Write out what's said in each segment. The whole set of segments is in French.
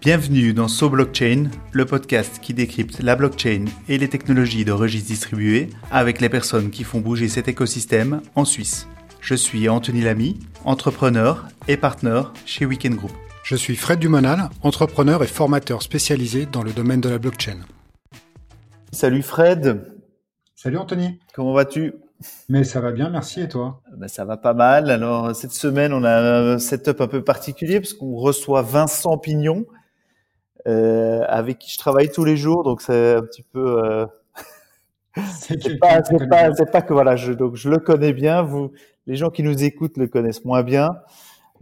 Bienvenue dans So Blockchain, le podcast qui décrypte la blockchain et les technologies de registres distribués avec les personnes qui font bouger cet écosystème en Suisse. Je suis Anthony Lamy, entrepreneur et partenaire chez Weekend Group. Je suis Fred Dumonal, entrepreneur et formateur spécialisé dans le domaine de la blockchain. Salut Fred. Salut Anthony. Comment vas-tu? Mais ça va bien, merci et toi? Ben, Ça va pas mal. Alors cette semaine, on a un setup un peu particulier parce qu'on reçoit Vincent Pignon euh, avec qui je travaille tous les jours, donc c'est un petit peu. Euh... c'est pas, pas, pas, que voilà, je, donc je le connais bien. Vous, les gens qui nous écoutent le connaissent moins bien,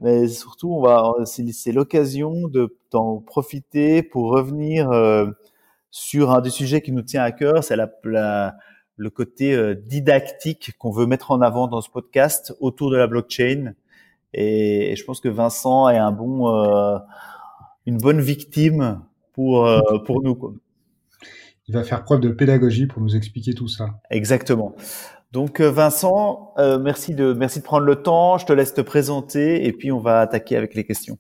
mais surtout, on va, c'est l'occasion de d'en profiter pour revenir euh, sur un des sujets qui nous tient à cœur, c'est la, la, le côté euh, didactique qu'on veut mettre en avant dans ce podcast autour de la blockchain. Et, et je pense que Vincent est un bon euh, une bonne victime pour, euh, pour nous. Quoi. Il va faire preuve de pédagogie pour nous expliquer tout ça. Exactement. Donc euh, Vincent, euh, merci de merci de prendre le temps. Je te laisse te présenter et puis on va attaquer avec les questions.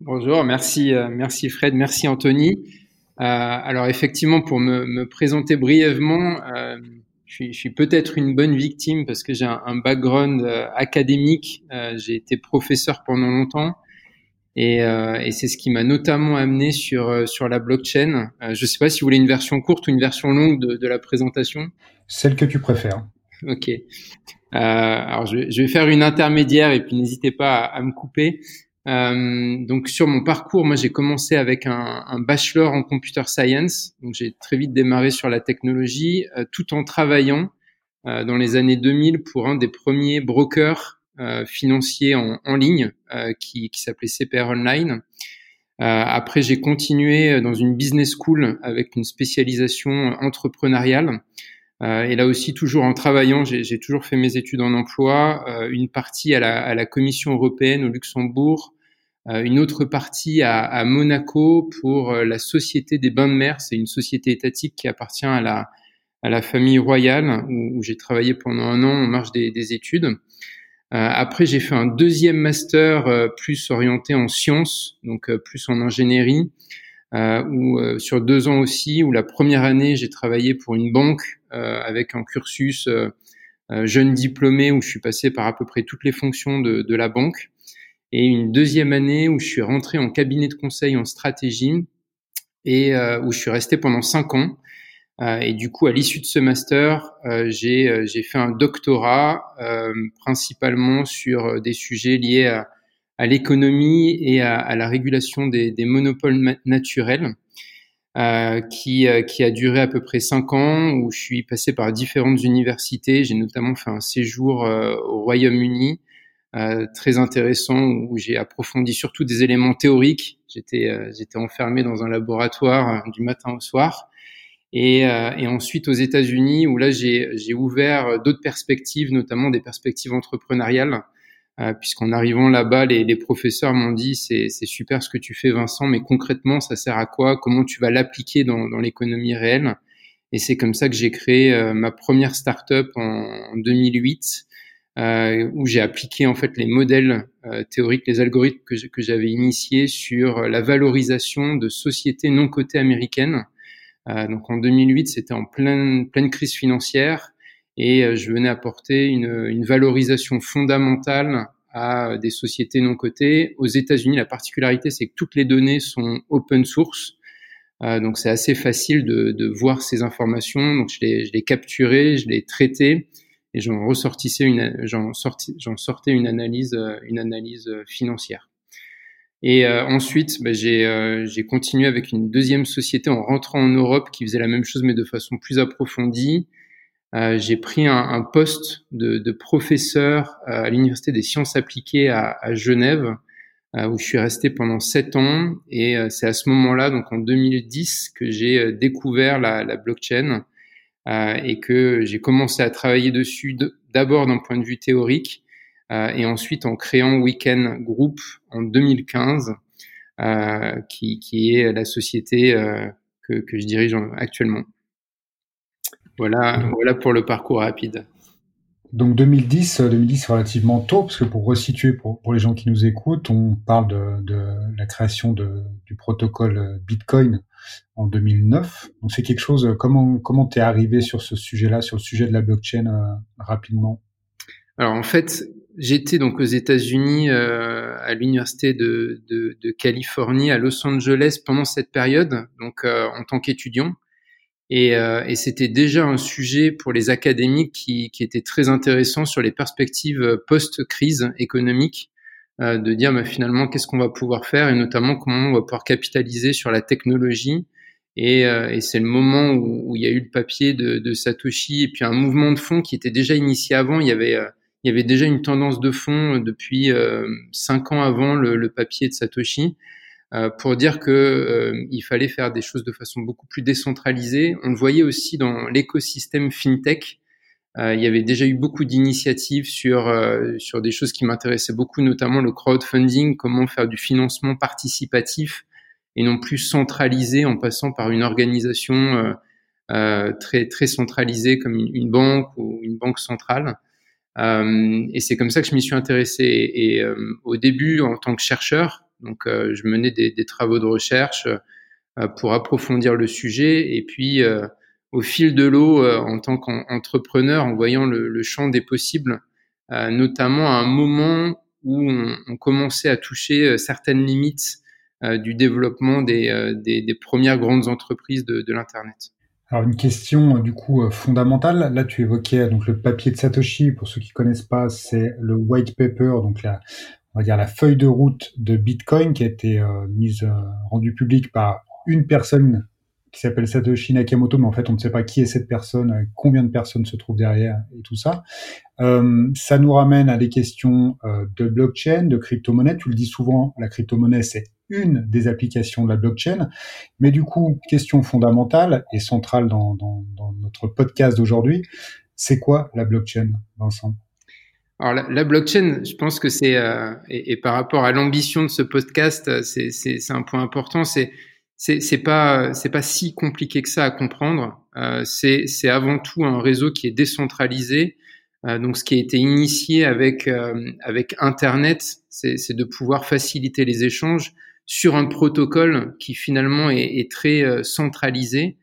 Bonjour, merci merci Fred, merci Anthony. alors effectivement, pour me, me présenter brièvement, je suis, peut-être une bonne victime parce que j'ai un, un, background académique. j'ai été professeur pendant longtemps. Et, euh, et c'est ce qui m'a notamment amené sur euh, sur la blockchain. Euh, je ne sais pas si vous voulez une version courte ou une version longue de, de la présentation. Celle que tu préfères. Ok. Euh, alors je, je, vais faire une intermédiaire et puis n'hésitez pas à, à, me couper. Euh, donc sur mon parcours, moi j'ai commencé avec un, un, bachelor en computer science. Donc j'ai très vite démarré sur la technologie, tout en travaillant dans les années 2000 pour un des premiers brokers euh, financier en, en ligne euh, qui, qui s'appelait CPR Online. Euh, après, j'ai continué dans une business school avec une spécialisation entrepreneuriale. et là aussi, toujours en travaillant, j'ai toujours fait mes études en emploi, une partie à la, à la, Commission européenne au Luxembourg, une autre partie à, à, Monaco pour la Société des Bains de Mer. C'est une société étatique qui appartient à la, à la famille royale, où, où j'ai travaillé pendant un an en marge des, des études. Euh, après, j'ai fait un deuxième master euh, plus orienté en sciences, donc euh, plus en ingénierie, où sur deux ans aussi, où la première année, j'ai travaillé pour une banque avec un cursus jeune diplômé où je suis passé par à peu près toutes les fonctions de, de la banque. Et une deuxième année où je suis rentré en cabinet de conseil en stratégie et où je suis resté pendant cinq ans et du coup, à l'issue de ce master, euh, j'ai euh, j'ai fait un doctorat principalement sur des sujets liés à, l'économie et à, la régulation des, monopoles naturels, euh, qui, a duré à peu près cinq ans, où je suis passé par différentes universités. J'ai notamment fait un séjour euh, au Royaume-Uni, euh, très intéressant, où j'ai approfondi surtout des éléments théoriques. J'étais j'étais enfermé dans un laboratoire du matin au soir. Et, euh, et, ensuite aux États-Unis, où là j'ai ouvert d'autres perspectives, notamment des perspectives entrepreneuriales, euh, puisqu'en arrivant là-bas, les, les, professeurs m'ont dit c'est super ce que tu fais, Vincent, mais concrètement, ça sert à quoi? Comment tu vas l'appliquer dans, dans l'économie réelle? Et c'est comme ça que j'ai créé euh, ma première startup en, en 2008. Euh, où j'ai appliqué en fait les modèles euh, théoriques, les algorithmes que, j'avais initiés sur la valorisation de sociétés non cotées américaines donc en 2008, c'était en pleine, pleine crise financière et euh, je venais apporter une, une valorisation fondamentale à des sociétés non cotées. Aux États-Unis, la particularité, c'est que toutes les données sont open source. Euh, donc c'est assez facile de, de, voir ces informations. Donc je les, je les capturais, je les traitais et j'en ressortissais une, j'en sortais, j'en sortais une analyse, une analyse financière. Et euh, ensuite, bah, euh, j'ai continué avec une deuxième société en rentrant en Europe qui faisait la même chose mais de façon plus approfondie. Euh, j'ai pris un, un poste de, de, professeur à l'université des sciences appliquées à, à Genève, où je suis resté pendant sept ans. Et c'est à ce moment-là, donc en 2010, que j'ai découvert la, la blockchain et que j'ai commencé à travailler dessus d'abord d'un point de vue théorique euh, et ensuite en créant Weekend Group en 2015, euh, qui, qui, est la société euh, que, que, je dirige actuellement. Voilà, voilà pour le parcours rapide. donc 2010, 2010 c'est relativement tôt, parce que pour resituer pour, pour les gens qui nous écoutent, on parle de, de la création de, du protocole Bitcoin en 2009. Donc c'est quelque chose. Comment comment t'es arrivé sur ce sujet-là, sur le sujet de la blockchain euh, rapidement? Alors en fait, j'étais donc aux États-Unis euh, à l'université de, de, de, Californie à Los Angeles pendant cette période, donc euh, en tant qu'étudiant. Et, euh, et c'était déjà un sujet pour les académiques qui, qui était très intéressant sur les perspectives post-crise économique, euh, de dire bah, finalement qu'est-ce qu'on va pouvoir faire et notamment comment on va pouvoir capitaliser sur la technologie. Et, euh, et c'est le moment où, où, il y a eu le papier de, de, Satoshi et puis un mouvement de fond qui était déjà initié avant. Il y avait il y avait déjà une tendance de fond depuis cinq ans avant le, papier de Satoshi euh, pour dire que euh, il fallait faire des choses de façon beaucoup plus décentralisée. On le voyait aussi dans l'écosystème fintech. Euh, il y avait déjà eu beaucoup d'initiatives sur sur des choses qui m'intéressaient beaucoup, notamment le crowdfunding, comment faire du financement participatif et non plus centralisé en passant par une organisation très très centralisée comme une, banque ou une banque centrale. Et c'est comme ça que je m'y suis intéressé. Et, au début, en tant que chercheur, donc, euh, je menais des, des, travaux de recherche euh, pour approfondir le sujet. Et puis, euh, au fil de l'eau, en tant qu'entrepreneur, en voyant le, le, champ des possibles, notamment à un moment où on, on commençait à toucher certaines limites du développement des, des, des, premières grandes entreprises de, de l'Internet. Alors une question du coup fondamentale. Là, tu évoquais donc le papier de Satoshi. Pour ceux qui connaissent pas, c'est le white paper, donc la, on va dire la feuille de route de Bitcoin qui a été euh, mise euh, rendue publique par une personne qui s'appelle Satoshi Nakamoto, mais en fait on ne sait pas qui est cette personne, euh, combien de personnes se trouvent derrière et tout ça. Euh, ça nous ramène à des questions euh, de blockchain, de crypto-monnaie. Tu le dis souvent, la crypto-monnaie c'est une des applications de la blockchain, mais du coup question fondamentale et centrale dans, notre podcast d'aujourd'hui, c'est quoi la blockchain, Vincent? Alors la, blockchain, je pense que c'est euh, et, par rapport à l'ambition de ce podcast, euh, c'est un point important. C'est c'est pas c'est pas si compliqué que ça à comprendre. Euh, c'est avant tout un réseau qui est décentralisé. Euh, donc ce qui a été initié avec euh, avec Internet, c'est de pouvoir faciliter les échanges sur un protocole qui finalement est, est très euh, centralisé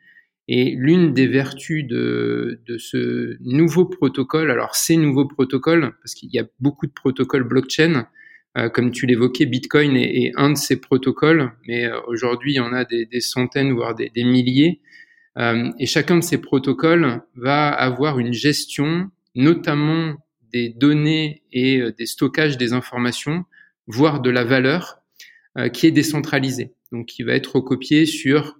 et l'une des vertus de, ce nouveau protocole, alors ces nouveaux protocoles, parce qu'il y a beaucoup de protocoles blockchain, euh, comme tu l'évoquais, Bitcoin est, un de ces protocoles, mais euh, aujourd'hui il y en a des, centaines, voire des, milliers. Et chacun de ces protocoles va avoir une gestion, notamment des données et des stockages des informations, voire de la valeur, qui est décentralisée. Donc qui va être recopié sur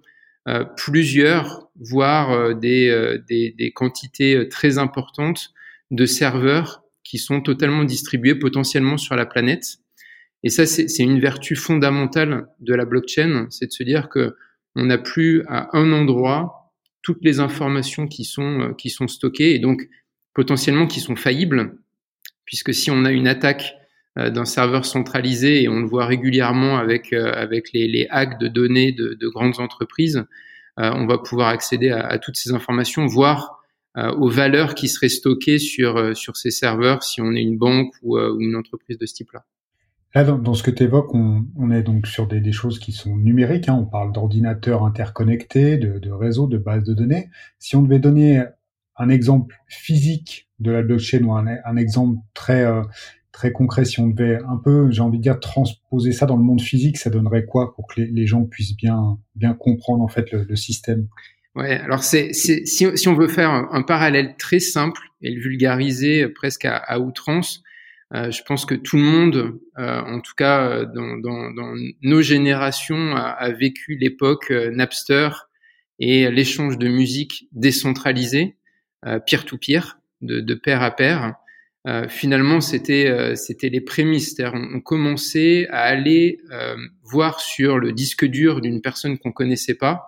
euh, plusieurs, voire euh, des, euh, des, des, quantités très importantes de serveurs qui sont totalement distribués potentiellement sur la planète. Et ça, c'est une vertu fondamentale de la blockchain, c'est de se dire que on n'a plus à un endroit toutes les informations qui sont qui sont stockées et donc potentiellement qui sont faillibles, puisque si on a une attaque d'un serveur centralisé et on le voit régulièrement avec avec les, les hacks de données de, de grandes entreprises, euh, on va pouvoir accéder à, toutes ces informations, voire euh, aux valeurs qui seraient stockées sur euh, sur ces serveurs si on est une banque ou, une entreprise de ce type-là. Là, dans, ce que tu évoques, on, est donc sur des, choses qui sont numériques. Hein. On parle d'ordinateurs interconnectés, de, réseaux, de bases de données. Si on devait donner un exemple physique de la blockchain ou un, exemple très euh, très concret, si on devait un peu, j'ai envie de dire, transposer ça dans le monde physique, ça donnerait quoi pour que les, gens puissent bien, bien comprendre en fait le, système? Ouais, alors c'est, si, si, on veut faire un, parallèle très simple et le vulgariser presque à, outrance, euh, je pense que tout le monde, euh, en tout cas dans, dans, nos générations, a, vécu l'époque euh, Napster et l'échange de musique décentralisé, euh, peer-to-peer, de, de pair à pair. Euh, finalement, c'était euh, c'était les prémices. On, on, commençait à aller euh, voir sur le disque dur d'une personne qu'on connaissait pas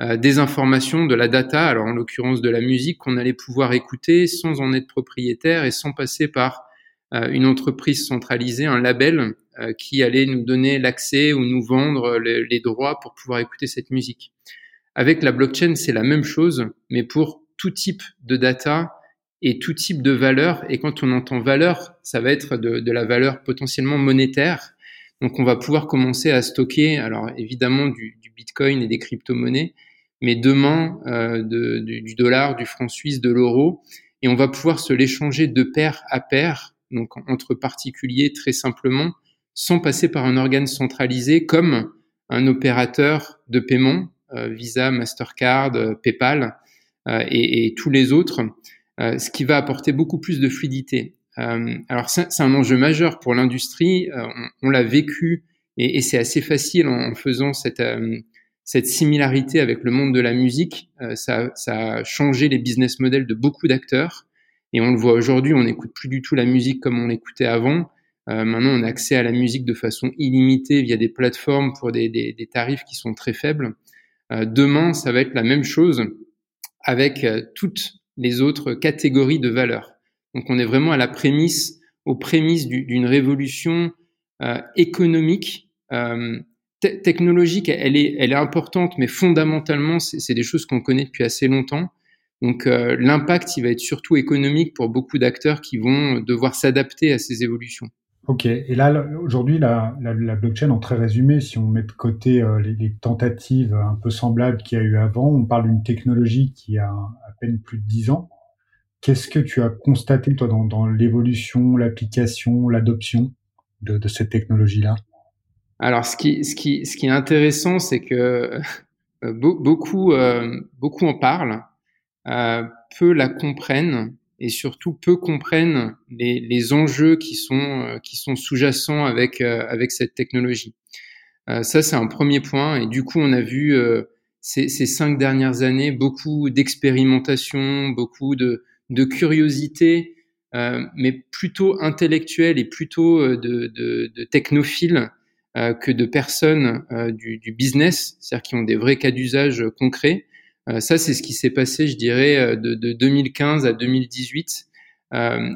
euh, des informations, de la data, alors en l'occurrence de la musique, qu'on allait pouvoir écouter sans en être propriétaire et sans passer par euh, une entreprise centralisée, un label qui allait nous donner l'accès ou nous vendre les, les droits pour pouvoir écouter cette musique. Avec la blockchain, c'est la même chose, mais pour tout type de data et tout type de valeur. Et quand on entend valeur, ça va être de, de la valeur potentiellement monétaire. Donc on va pouvoir commencer à stocker, alors évidemment du, du Bitcoin et des crypto-monnaies, mais demain euh, du, du, dollar, du franc suisse, de l'euro, et on va pouvoir se l'échanger de pair à pair, donc entre particuliers très simplement, sans passer par un organe centralisé comme un opérateur de paiement, euh, Visa, Mastercard, euh, PayPal euh, et, et, tous les autres, ce qui va apporter beaucoup plus de fluidité. alors c'est un enjeu majeur pour l'industrie, on, on l'a vécu et, et c'est assez facile en, faisant cette cette similarité avec le monde de la musique, euh, ça, ça, a changé les business models de beaucoup d'acteurs. Et on le voit aujourd'hui, on n'écoute plus du tout la musique comme on l'écoutait avant. Euh, maintenant, on a accès à la musique de façon illimitée via des plateformes pour des, des, des tarifs qui sont très faibles. Euh, demain, ça va être la même chose avec euh, toutes les autres catégories de valeurs. Donc, on est vraiment à la prémisse, aux prémices d'une révolution euh, économique technologique, elle est, elle est importante, mais fondamentalement, c'est des choses qu'on connaît depuis assez longtemps. Donc euh, l'impact, il va être surtout économique pour beaucoup d'acteurs qui vont devoir s'adapter à ces évolutions. Ok, et là aujourd'hui, la, blockchain, en très résumé, si on met de côté euh, les, tentatives un peu semblables qu'il y a eu avant, on parle d'une technologie qui a à peine plus de 10 ans. Qu'est-ce que tu as constaté, toi, dans, l'évolution, l'application, l'adoption de, cette technologie-là? Alors, ce qui, ce qui, ce qui est intéressant, c'est que beaucoup, euh, beaucoup en parlent, euh, peu la comprennent et surtout peu comprennent les, enjeux qui sont, euh, qui sont sous-jacents avec, euh, avec cette technologie. ça, c'est un premier point. Et du coup, on a vu ces, cinq dernières années beaucoup d'expérimentation, beaucoup de, curiosité, mais plutôt intellectuelle et plutôt de, de, technophile euh, que de personnes euh, du, du, business, c'est-à-dire qui ont des vrais cas d'usage concrets. Euh, ça, c'est ce qui s'est passé, je dirais, de, de 2015 à 2018.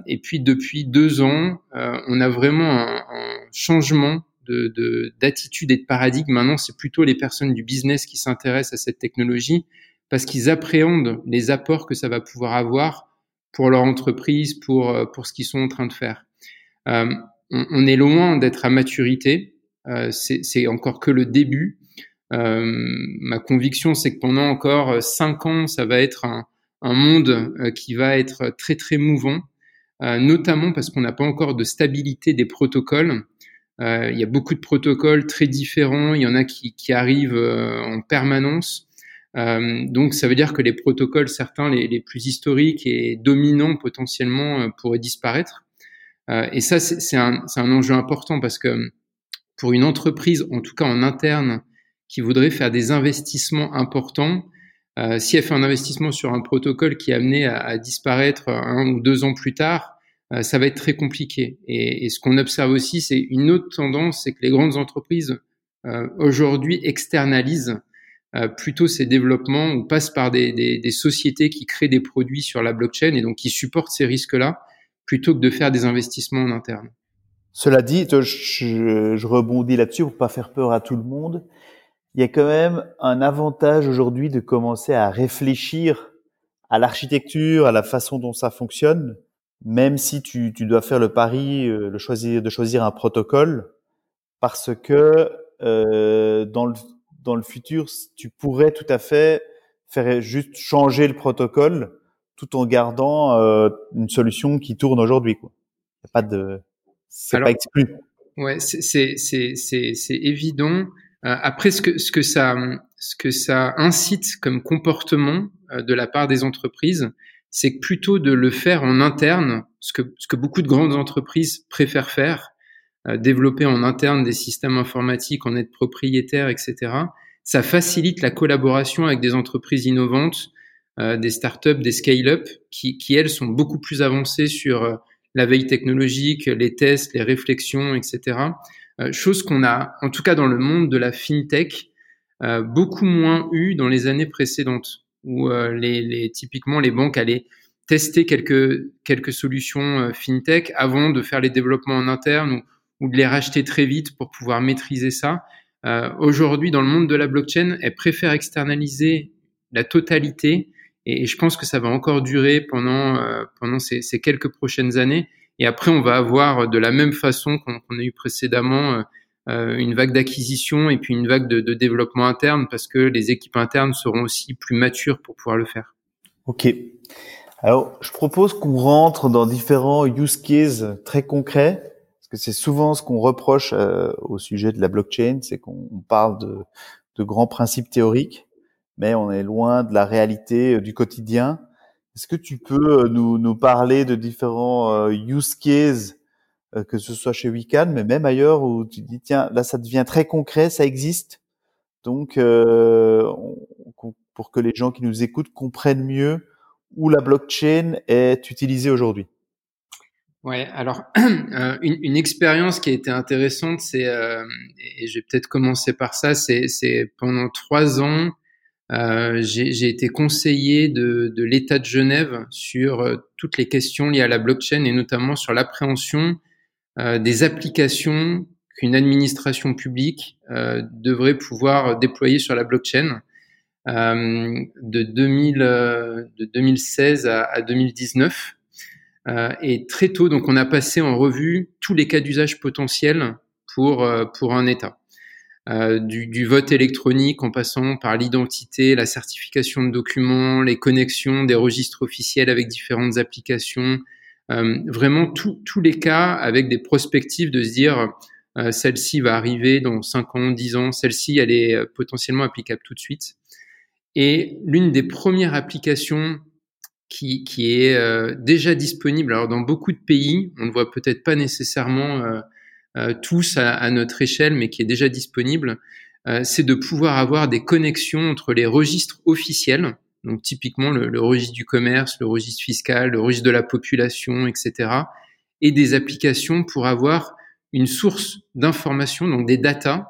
et puis depuis deux ans, on a vraiment un, un changement de d'attitude et de paradigme. Maintenant, c'est plutôt les personnes du business qui s'intéressent à cette technologie parce qu'ils appréhendent les apports que ça va pouvoir avoir pour leur entreprise, pour pour ce qu'ils sont en train de faire. Euh, on, on, est loin d'être à maturité. Euh, c'est encore que le début. Euh, ma conviction, c'est que pendant encore euh, cinq ans, ça va être un, monde qui va être très très mouvant, notamment parce qu'on n'a pas encore de stabilité des protocoles. Euh, il y a beaucoup de protocoles très différents, il y en a qui, arrivent en permanence. Euh, donc ça veut dire que les protocoles, certains les, plus historiques et dominants potentiellement, pourraient disparaître. et ça, c'est un, enjeu important parce que pour une entreprise, en tout cas en interne, qui voudrait faire des investissements importants, euh, si elle fait un investissement sur un protocole qui est amené à, à disparaître un ou deux ans plus tard, euh, ça va être très compliqué. Et, et ce qu'on observe aussi, c'est une autre tendance, c'est que les grandes entreprises euh, aujourd'hui externalisent euh, plutôt ces développements ou passent par des, des, des, sociétés qui créent des produits sur la blockchain et donc qui supportent ces risques-là, plutôt que de faire des investissements en interne. Cela dit, je, je rebondis là-dessus pour pas faire peur à tout le monde. Il y a quand même un avantage aujourd'hui de commencer à réfléchir à l'architecture, à la façon dont ça fonctionne, même si tu, tu dois faire le pari euh, le choisir, de choisir un protocole, parce que euh, dans, le, dans le futur, tu pourrais tout à fait faire juste changer le protocole tout en gardant euh, une solution qui tourne aujourd'hui. Pas de c'est pas exclu. Ouais, c'est c'est évident. Euh, après, ce que ce que ça ce que ça incite comme comportement euh, de la part des entreprises, c'est plutôt de le faire en interne, ce que ce que beaucoup de grandes entreprises préfèrent faire, euh, développer en interne des systèmes informatiques, en être propriétaire, etc. Ça facilite la collaboration avec des entreprises innovantes, des startups, des scale-up, qui, qui elles sont beaucoup plus avancées sur la veille technologique, les tests, les réflexions, etc. Euh, chose qu'on a, en tout cas dans le monde de la fintech, euh, beaucoup moins eu dans les années précédentes, où euh, typiquement les banques allaient tester quelques, solutions fintech avant de faire les développements en interne ou, de les racheter très vite pour pouvoir maîtriser ça. Aujourd'hui, dans le monde de la blockchain, elles préfèrent externaliser la totalité Et, je pense que ça va encore durer pendant, ces, quelques prochaines années. Et après, on va avoir de la même façon qu'on a eu précédemment euh, euh, une vague d'acquisition et puis une vague de, développement interne parce que les équipes internes seront aussi plus matures pour pouvoir le faire. Ok. Alors, je propose qu'on rentre dans différents use cases très concrets, parce que c'est souvent ce qu'on reproche euh, au sujet de la blockchain, c'est qu'on parle de, grands principes théoriques, mais on est loin de la réalité euh, du quotidien. Est-ce que tu peux euh, nous, nous parler de différents euh, use cases, que ce soit chez Wican, mais même ailleurs, où tu dis, tiens, là, ça devient très concret, ça existe. Donc, pour que les gens qui nous écoutent comprennent mieux où la blockchain est utilisée aujourd'hui. Ouais, alors une, une, expérience qui a été intéressante, c'est euh, et je vais peut-être commencer par ça, c'est pendant trois ans, euh, j'ai été conseiller de, de l'État de Genève sur euh, toutes les questions liées à la blockchain et notamment sur l'appréhension euh, des applications qu'une administration publique euh, devrait pouvoir déployer sur la blockchain. de, 2000, de 2016 à, à 2019. et très tôt, donc, on a passé en revue tous les cas d'usage potentiels pour, pour un État. Euh, du, du, vote électronique en passant par l'identité, la certification de documents, les connexions des registres officiels avec différentes applications, euh, vraiment tous les cas avec des prospectives de se dire euh, celle-ci va arriver dans 5 ans, 10 ans, celle-ci elle est potentiellement applicable tout de suite. Et l'une des premières applications qui, qui est déjà disponible, alors dans beaucoup de pays, on ne voit peut-être pas nécessairement tous à, notre échelle, mais qui est déjà disponible, euh, c'est de pouvoir avoir des connexions entre les registres officiels, donc typiquement le, registre du commerce, le registre fiscal, le registre de la population, etc., et des applications pour avoir une source d'information, donc des datas,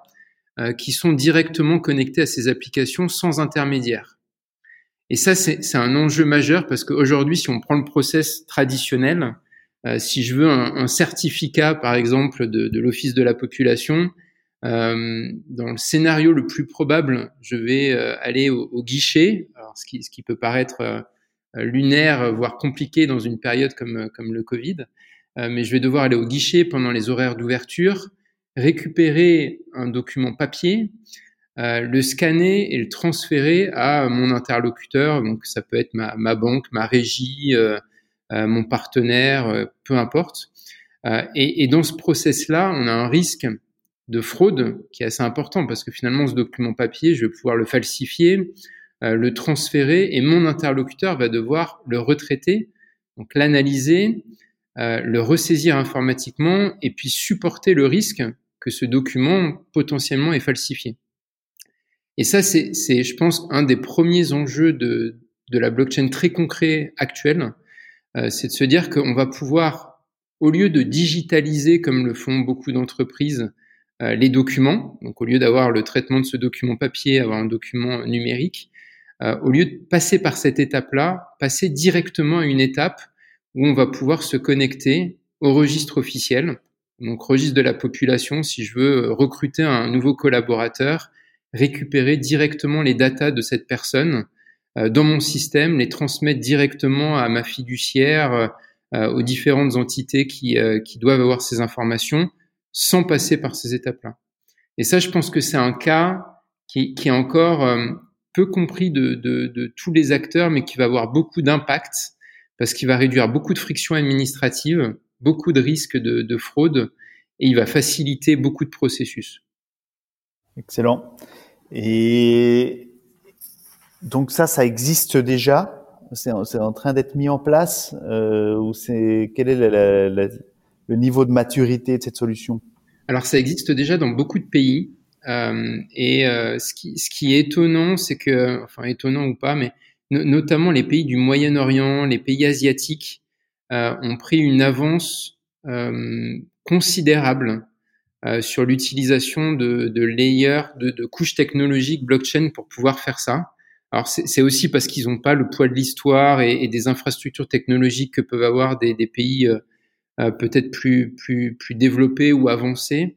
euh, qui sont directement connectées à ces applications sans intermédiaire. Et ça, c'est un enjeu majeur parce qu'aujourd'hui, si on prend le process traditionnel, euh, si je veux un, certificat, par exemple, de, l'Office de la population, euh, dans le scénario le plus probable, je vais euh, aller au, guichet, ce, qui, peut paraître euh, lunaire, voire compliqué dans une période comme, le Covid, mais je vais devoir aller au guichet pendant les horaires d'ouverture, récupérer un document papier, le scanner et le transférer à mon interlocuteur. Donc ça peut être ma, banque, ma régie, euh, mon partenaire, euh, peu importe. Euh, et, et, dans ce process-là, on a un risque de fraude qui est assez important parce que finalement, ce document papier, je vais pouvoir le falsifier, le transférer et mon interlocuteur va devoir le retraiter, donc l'analyser, le ressaisir informatiquement et puis supporter le risque que ce document potentiellement est falsifié. Et ça, c'est, je pense, un des premiers enjeux de, de la blockchain très concret actuel, euh, c'est de se dire qu'on va pouvoir, au lieu de digitaliser comme le font beaucoup d'entreprises, euh, les documents, donc au lieu d'avoir le traitement de ce document papier, avoir un document numérique, euh, au lieu de passer par cette étape-là, passer directement à une étape où on va pouvoir se connecter au registre officiel, donc registre de la population, si je veux recruter un nouveau collaborateur, récupérer directement les datas de cette personne, euh, dans mon système, les transmettre directement à ma fiduciaire, euh, euh, aux différentes entités qui, qui doivent avoir ces informations, sans passer par ces étapes-là. Et ça, je pense que c'est un cas qui, qui est encore peu compris de, de, de, tous les acteurs, mais qui va avoir beaucoup d'impact parce qu'il va réduire beaucoup de frictions administratives, beaucoup de risques de, de, fraude, et il va faciliter beaucoup de processus. Excellent. Et donc ça, ça existe déjà. C'est en train d'être mis en place. Euh, ou c'est quel est le niveau de maturité de cette solution? Alors ça existe déjà dans beaucoup de pays. Euh, et euh, ce, qui, ce qui est étonnant, c'est que, enfin étonnant ou pas, mais notamment les pays du Moyen-Orient, les pays asiatiques, ont pris une avance considérable sur l'utilisation de, de layers, de, couches technologiques blockchain pour pouvoir faire ça. Alors c'est aussi parce qu'ils n'ont pas le poids de l'histoire et, des infrastructures technologiques que peuvent avoir des, pays euh, euh, peut-être plus, plus, plus développés ou avancés.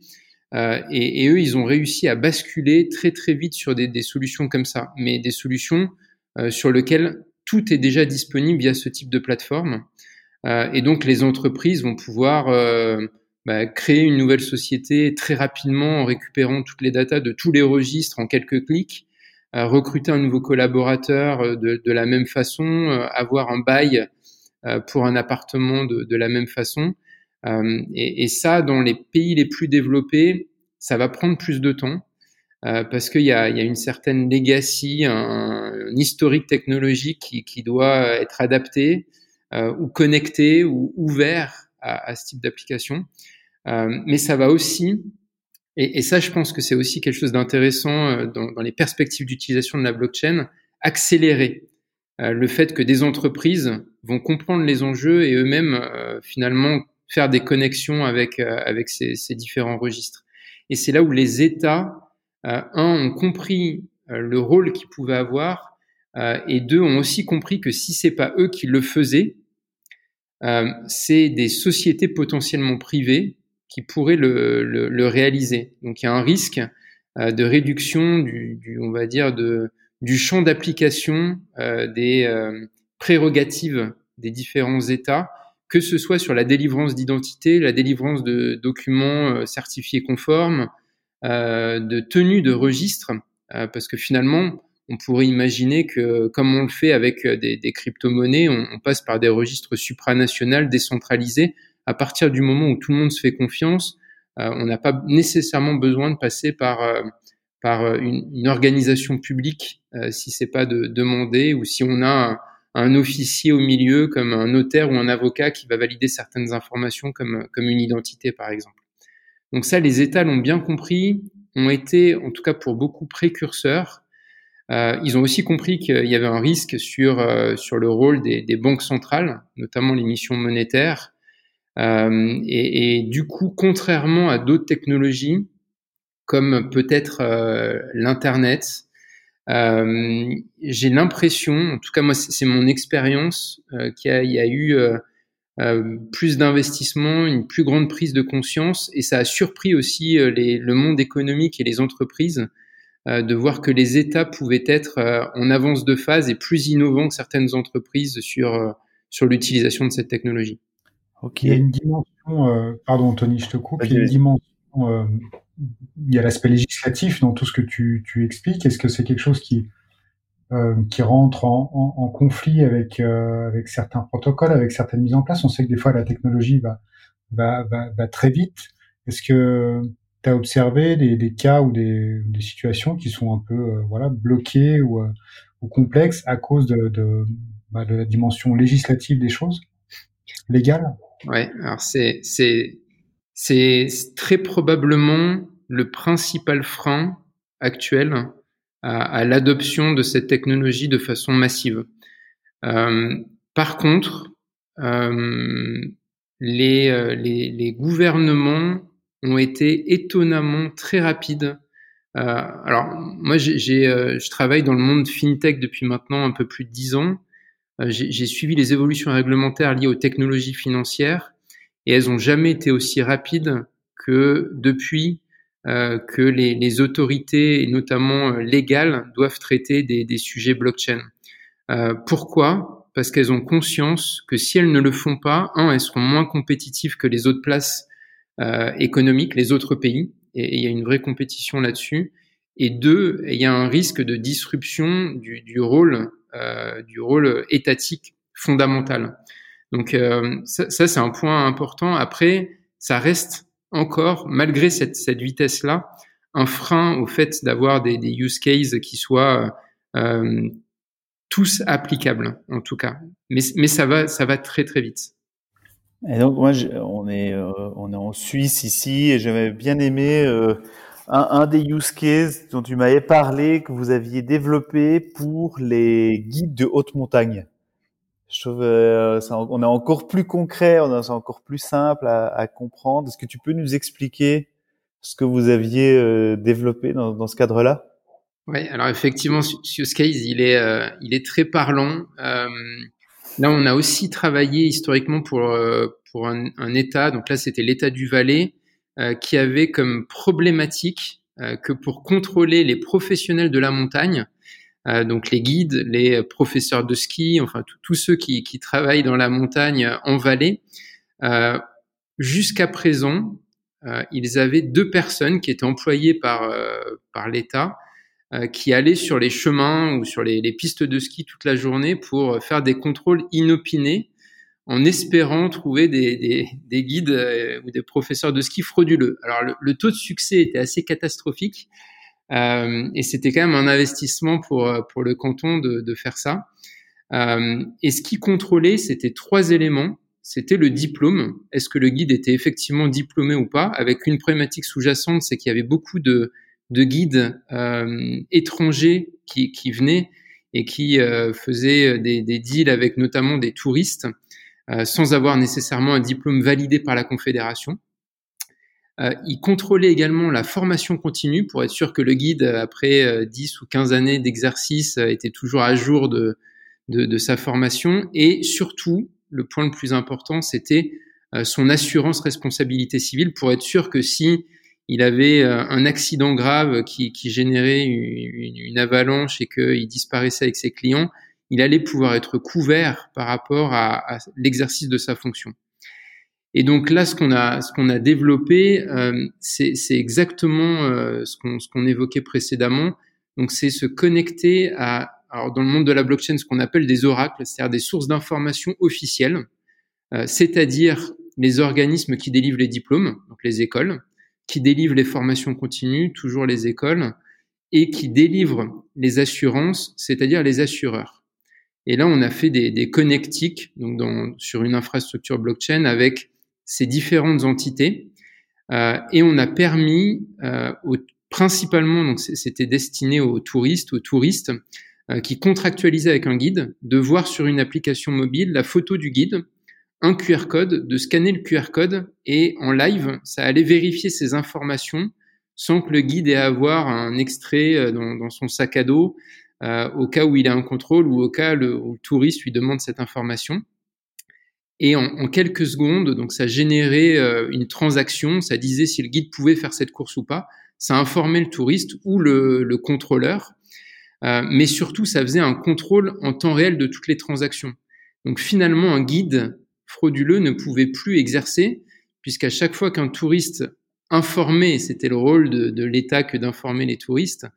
Euh, et, eux, ils ont réussi à basculer très très vite sur des, solutions comme ça, mais des solutions sur lesquelles tout est déjà disponible via ce type de plateforme. et donc les entreprises vont pouvoir bah, créer une nouvelle société très rapidement en récupérant toutes les datas de tous les registres en quelques clics, recruter un nouveau collaborateur euh, de, la même façon, euh, avoir un bail pour un appartement de, la même façon. Et, et, ça, dans les pays les plus développés, ça va prendre plus de temps parce qu'il y a, une certaine legacy, un, un historique technologique qui, qui, doit être adapté ou connecté ou ouvert à, à ce type d'application. Euh, mais ça va aussi, et, et, ça je pense que c'est aussi quelque chose d'intéressant euh, dans, dans, les perspectives d'utilisation de la blockchain, accélérer euh, le fait que des entreprises vont comprendre les enjeux et eux-mêmes finalement faire des connexions avec, avec ces, ces, différents registres. Et c'est là où les États, un, ont compris le rôle qu'ils pouvaient avoir, et deux, ont aussi compris que si c'est pas eux qui le faisaient, c'est des sociétés potentiellement privées qui pourraient le, le, réaliser. Donc il y a un risque euh, de réduction du, on va dire, de, du champ d'application euh, des euh, prérogatives des différents États, que ce soit sur la délivrance d'identité, la délivrance de documents certifiés conformes, de tenue de registre, parce que finalement, on pourrait imaginer que, comme on le fait avec des, des crypto-monnaies, on, on, passe par des registres supranationaux décentralisés à partir du moment où tout le monde se fait confiance, euh, on n'a pas nécessairement besoin de passer par euh, par euh, une, une, organisation publique si c'est pas de demander ou si on a un, un, officier au milieu comme un notaire ou un avocat qui va valider certaines informations comme comme une identité par exemple. Donc ça, les États l'ont bien compris, ont été en tout cas pour beaucoup précurseurs. Euh, ils ont aussi compris qu'il y avait un risque sur euh, sur le rôle des, des banques centrales, notamment les missions monétaires, euh, et, et, du coup, contrairement à d'autres technologies, comme peut-être euh, l'Internet, euh, j'ai l'impression, en tout cas moi c'est mon expérience, euh, qu'il y, a eu euh, euh, plus d'investissement, une plus grande prise de conscience, et ça a surpris aussi le monde économique et les entreprises de voir que les États pouvaient être en avance de phase et plus innovants que certaines entreprises sur, sur l'utilisation de cette technologie. Il y a une dimension, euh, pardon Anthony, je te coupe, il y a une dimension, euh, il y a l'aspect législatif dans tout ce que tu, tu expliques. Est-ce que c'est quelque chose qui, euh, qui rentre en, en, en conflit avec, euh, avec certains protocoles, avec certaines mises en place? On sait que des fois la technologie va, va, va, va très vite. Est-ce que tu as observé des, des, cas ou des, des, situations qui sont un peu euh, voilà, bloquées ou, euh, ou complexes à cause de, de, bah, de la dimension législative des choses? Légales Ouais, alors c'est c'est très probablement le principal frein actuel à, l'adoption de cette technologie de façon massive. Euh, par contre, euh, les, euh, les, les, gouvernements ont été étonnamment très rapides. Alors moi, j'ai, je travaille dans le monde fintech depuis maintenant un peu plus de dix ans. Euh, j'ai suivi les évolutions réglementaires liées aux technologies financières et elles n'ont jamais été aussi rapides que depuis euh, que les, les, autorités, notamment euh, légales, doivent traiter des, des sujets blockchain. Pourquoi? Parce qu'elles ont conscience que si elles ne le font pas, un, elles seront moins compétitives que les autres places économiques, les autres pays, et il y a une vraie compétition là-dessus. Et deux, il y a un risque de disruption du, du rôle du rôle étatique fondamental. Donc euh, ça, c'est un point important. Après, ça reste encore, malgré cette, vitesse-là, un frein au fait d'avoir des, use cases qui soient euh, tous applicables, en tout cas. Mais, ça va, ça va très très vite. Et donc moi, on est, euh, on est en Suisse ici, et j'avais bien aimé euh, un, des use cases dont tu m'avais parlé, que vous aviez développé pour les guides de haute montagne. Je trouve euh, on est encore plus concret, on est encore plus simple à, comprendre. Est-ce que tu peux nous expliquer ce que vous aviez euh, développé dans, ce cadre-là? Oui, alors effectivement, use case, il est, euh, très parlant. Là, on a aussi travaillé historiquement pour un, un État. Donc là, c'était l'État du Valais qui avait comme problématique euh, que pour contrôler les professionnels de la montagne, donc les guides, les professeurs de ski, enfin tous ceux qui, qui, travaillent dans la montagne en vallée. Jusqu'à présent, ils avaient deux personnes qui étaient employées par, par l'État qui allaient sur les chemins ou sur les, les, pistes de ski toute la journée pour faire des contrôles inopinés en espérant trouver des, des, des guides euh, ou des professeurs de ski frauduleux. Alors le, taux de succès était assez catastrophique euh, et c'était quand même un investissement pour, euh, pour le canton de, de faire ça. Euh, et ce qui contrôlait, c'était trois éléments. C'était le diplôme. Est-ce que le guide était effectivement diplômé ou pas? Avec une problématique sous-jacente, c'est qu'il y avait beaucoup de, de guides euh, étrangers qui, qui venaient et qui faisaient des, des, deals avec notamment des touristes sans avoir nécessairement un diplôme validé par la Confédération. Euh, il contrôlait également la formation continue pour être sûr que le guide, après 10 euh, ou 15 années d'exercice, était toujours à jour de, de, de, sa formation. Et surtout, le point le plus important, c'était son assurance responsabilité civile pour être sûr que si il avait un accident grave qui, qui générait une, une avalanche et qu'il disparaissait avec ses clients, il allait pouvoir être couvert par rapport à, l'exercice de sa fonction. Et donc là, ce qu'on a, ce qu'on a développé, euh, c'est exactement euh, ce qu'on évoquait précédemment. Donc c'est se connecter à, alors dans le monde de la blockchain, ce qu'on appelle des oracles, c'est-à-dire des sources d'informations officielles, euh, c'est-à-dire les organismes qui délivrent les diplômes, donc les écoles, qui délivrent les formations continues, toujours les écoles, et qui délivrent les assurances, c'est-à-dire les assureurs. Et là, on a fait des, des connectiques donc dans, sur une infrastructure blockchain avec ces différentes entités. Euh, et on a permis, euh, principalement, donc c'était destiné aux touristes, aux touristes euh, qui contractualisaient avec un guide, de voir sur une application mobile la photo du guide, un QR code, de scanner le QR code et en live, ça allait vérifier ces informations sans que le guide ait à avoir un extrait euh, dans, dans son sac à dos, euh, au cas où il a un contrôle ou au cas où le touriste lui demande cette information. Et en, quelques secondes, donc ça générait euh, une transaction, ça disait si le guide pouvait faire cette course ou pas, ça informait le touriste ou le, le contrôleur, euh, mais surtout ça faisait un contrôle en temps réel de toutes les transactions. Donc finalement, un guide frauduleux ne pouvait plus exercer, puisqu'à chaque fois qu'un touriste informait, c'était le rôle de, l'État que d'informer les touristes,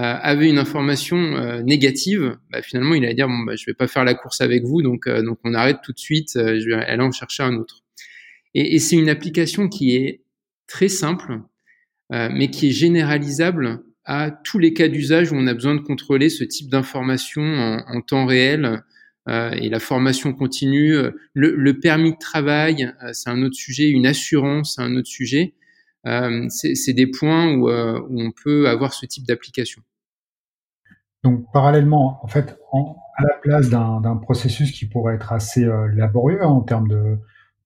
avait une information euh, négative, bah, finalement, il allait dire bon, bah, je vais pas faire la course avec vous, donc euh, donc on arrête tout de suite. je vais aller en chercher un autre. Et, et c'est une application qui est très simple, mais qui est généralisable à tous les cas d'usage où on a besoin de contrôler ce type d'information en, en, temps réel. Euh, et la formation continue, le, le permis de travail, c'est un autre sujet, une assurance, c'est un autre sujet. Euh, c'est des points où, euh, où, on peut avoir ce type d'application. Donc parallèlement, en fait, à la place d'un processus qui pourrait être assez euh, laborieux en termes de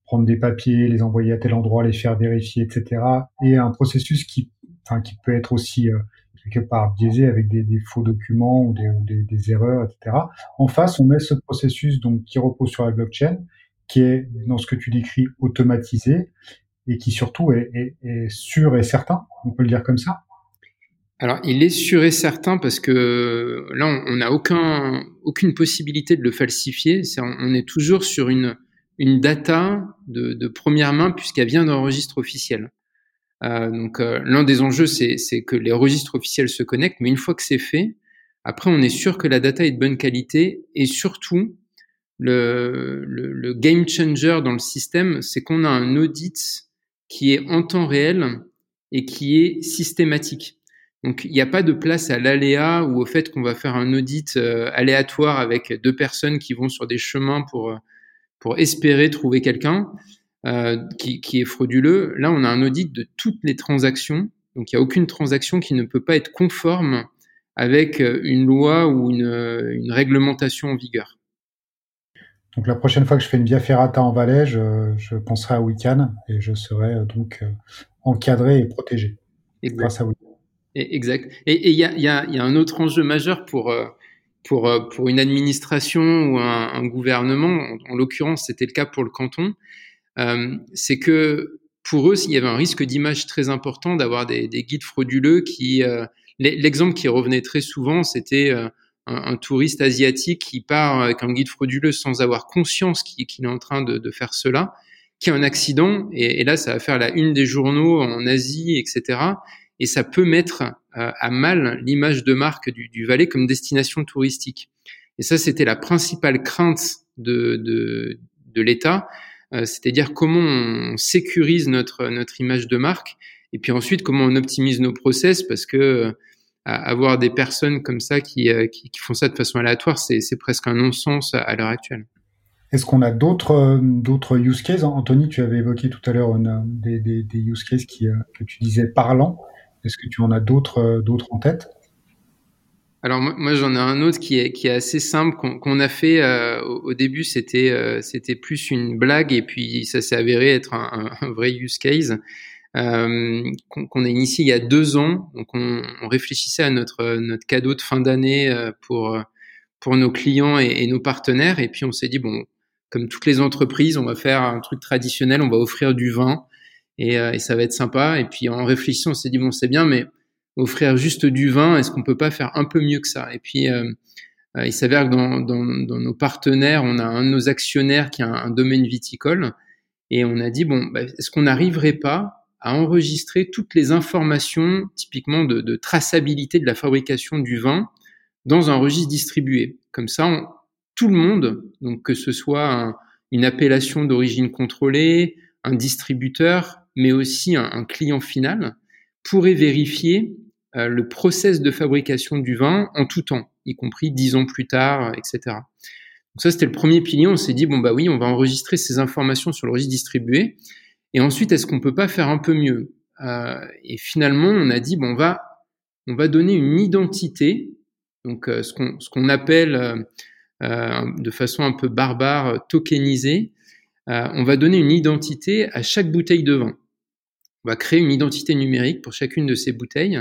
prendre des papiers, les envoyer à tel endroit, les faire vérifier, etc., et un processus qui, enfin, qui peut être aussi quelque part biaisé avec des, faux documents ou des, des, des, erreurs, etc. En face, on met ce processus donc qui repose sur la blockchain, qui est dans ce que tu décris automatisé et qui surtout est, sûr et certain, on peut le dire comme ça Alors, il est sûr et certain parce que là, on n'a aucun, aucune possibilité de le falsifier. On est toujours sur une, une data de, première main puisqu'elle vient d'un registre officiel. Euh, donc, euh, l'un des enjeux, c'est que les registres officiels se connectent, mais une fois que c'est fait, après, on est sûr que la data est de bonne qualité et surtout, le, le game changer dans le système, c'est qu'on a un audit qui est en temps réel et qui est systématique. Donc il n'y a pas de place à l'aléa ou au fait qu'on va faire un audit euh, aléatoire avec deux personnes qui vont sur des chemins pour, pour espérer trouver quelqu'un euh, qui, qui est frauduleux. Là, on a un audit de toutes les transactions. Donc il n'y a aucune transaction qui ne peut pas être conforme avec une loi ou une, une réglementation en vigueur. Donc la prochaine fois que je fais une via ferrata en Valais, je, je penserai à Wiccan et je serai euh, donc euh, encadré et protégé exact. grâce à Wiccan. Exact. Et il y a, y, a, y a, un autre enjeu majeur pour, euh, pour, pour une administration ou un, un gouvernement, en, en l'occurrence c'était le cas pour le canton, euh, c'est que pour eux, il y avait un risque d'image très important d'avoir des, des, guides frauduleux qui... Euh, L'exemple qui revenait très souvent, c'était un, touriste asiatique qui part avec un guide frauduleux sans avoir conscience qu'il est en train de, faire cela, qui a un accident, et, là, ça va faire la une des journaux en Asie, etc. Et ça peut mettre euh, à mal l'image de marque du, du Valais comme destination touristique. Et ça, c'était la principale crainte de, l'État, euh, c'est-à-dire comment on sécurise notre, image de marque, et puis ensuite comment on optimise nos process, parce que euh, avoir des personnes comme ça qui, qui, qui font ça de façon aléatoire, c'est presque un non-sens à, l'heure actuelle. Est-ce qu'on a d'autres d'autres use cases? Anthony, tu avais évoqué tout à l'heure des, des, des, use cases qui, que tu disais parlants. Est-ce que tu en as d'autres d'autres en tête? Alors moi, j'en ai un autre qui est qui est assez simple qu'on a fait euh, au, début c'était euh, c'était plus une blague et puis ça s'est avéré être un, un, vrai use case euh, qu'on a initié il y a deux ans. Donc on, réfléchissait à notre notre cadeau de fin d'année euh, pour nos clients et, nos partenaires. Et puis on s'est dit bon comme toutes les entreprises on va faire un truc traditionnel. On va offrir du vin et, ça va être sympa. Et puis en réfléchissant on s'est dit bon c'est bien mais offrir juste du vin, est-ce qu'on peut pas faire un peu mieux que ça? Et puis, euh, euh, il s'avère que dans, nos partenaires, on a un de nos actionnaires qui a un, domaine viticole, et on a dit, bon, bah, est-ce qu'on n'arriverait pas à enregistrer toutes les informations typiquement de, de, traçabilité de la fabrication du vin dans un registre distribué. Comme ça, tout le monde, donc que ce soit une appellation d'origine contrôlée, un distributeur, mais aussi un, un client final, pourrait vérifier euh, le process de fabrication du vin en tout temps, y compris dix ans plus tard, etc. Donc ça, c'était le premier pilier. On s'est dit, bon, bah oui, on va enregistrer ces informations sur le registre distribué. Et ensuite, est-ce qu'on peut pas faire un peu mieux? Euh, Et finalement, on a dit, bon, on va, on va donner une identité, donc euh, ce qu'on ce qu'on appelle de façon un peu barbare tokenisée. on va donner une identité à chaque bouteille de vin. On va créer une identité numérique pour chacune de ces bouteilles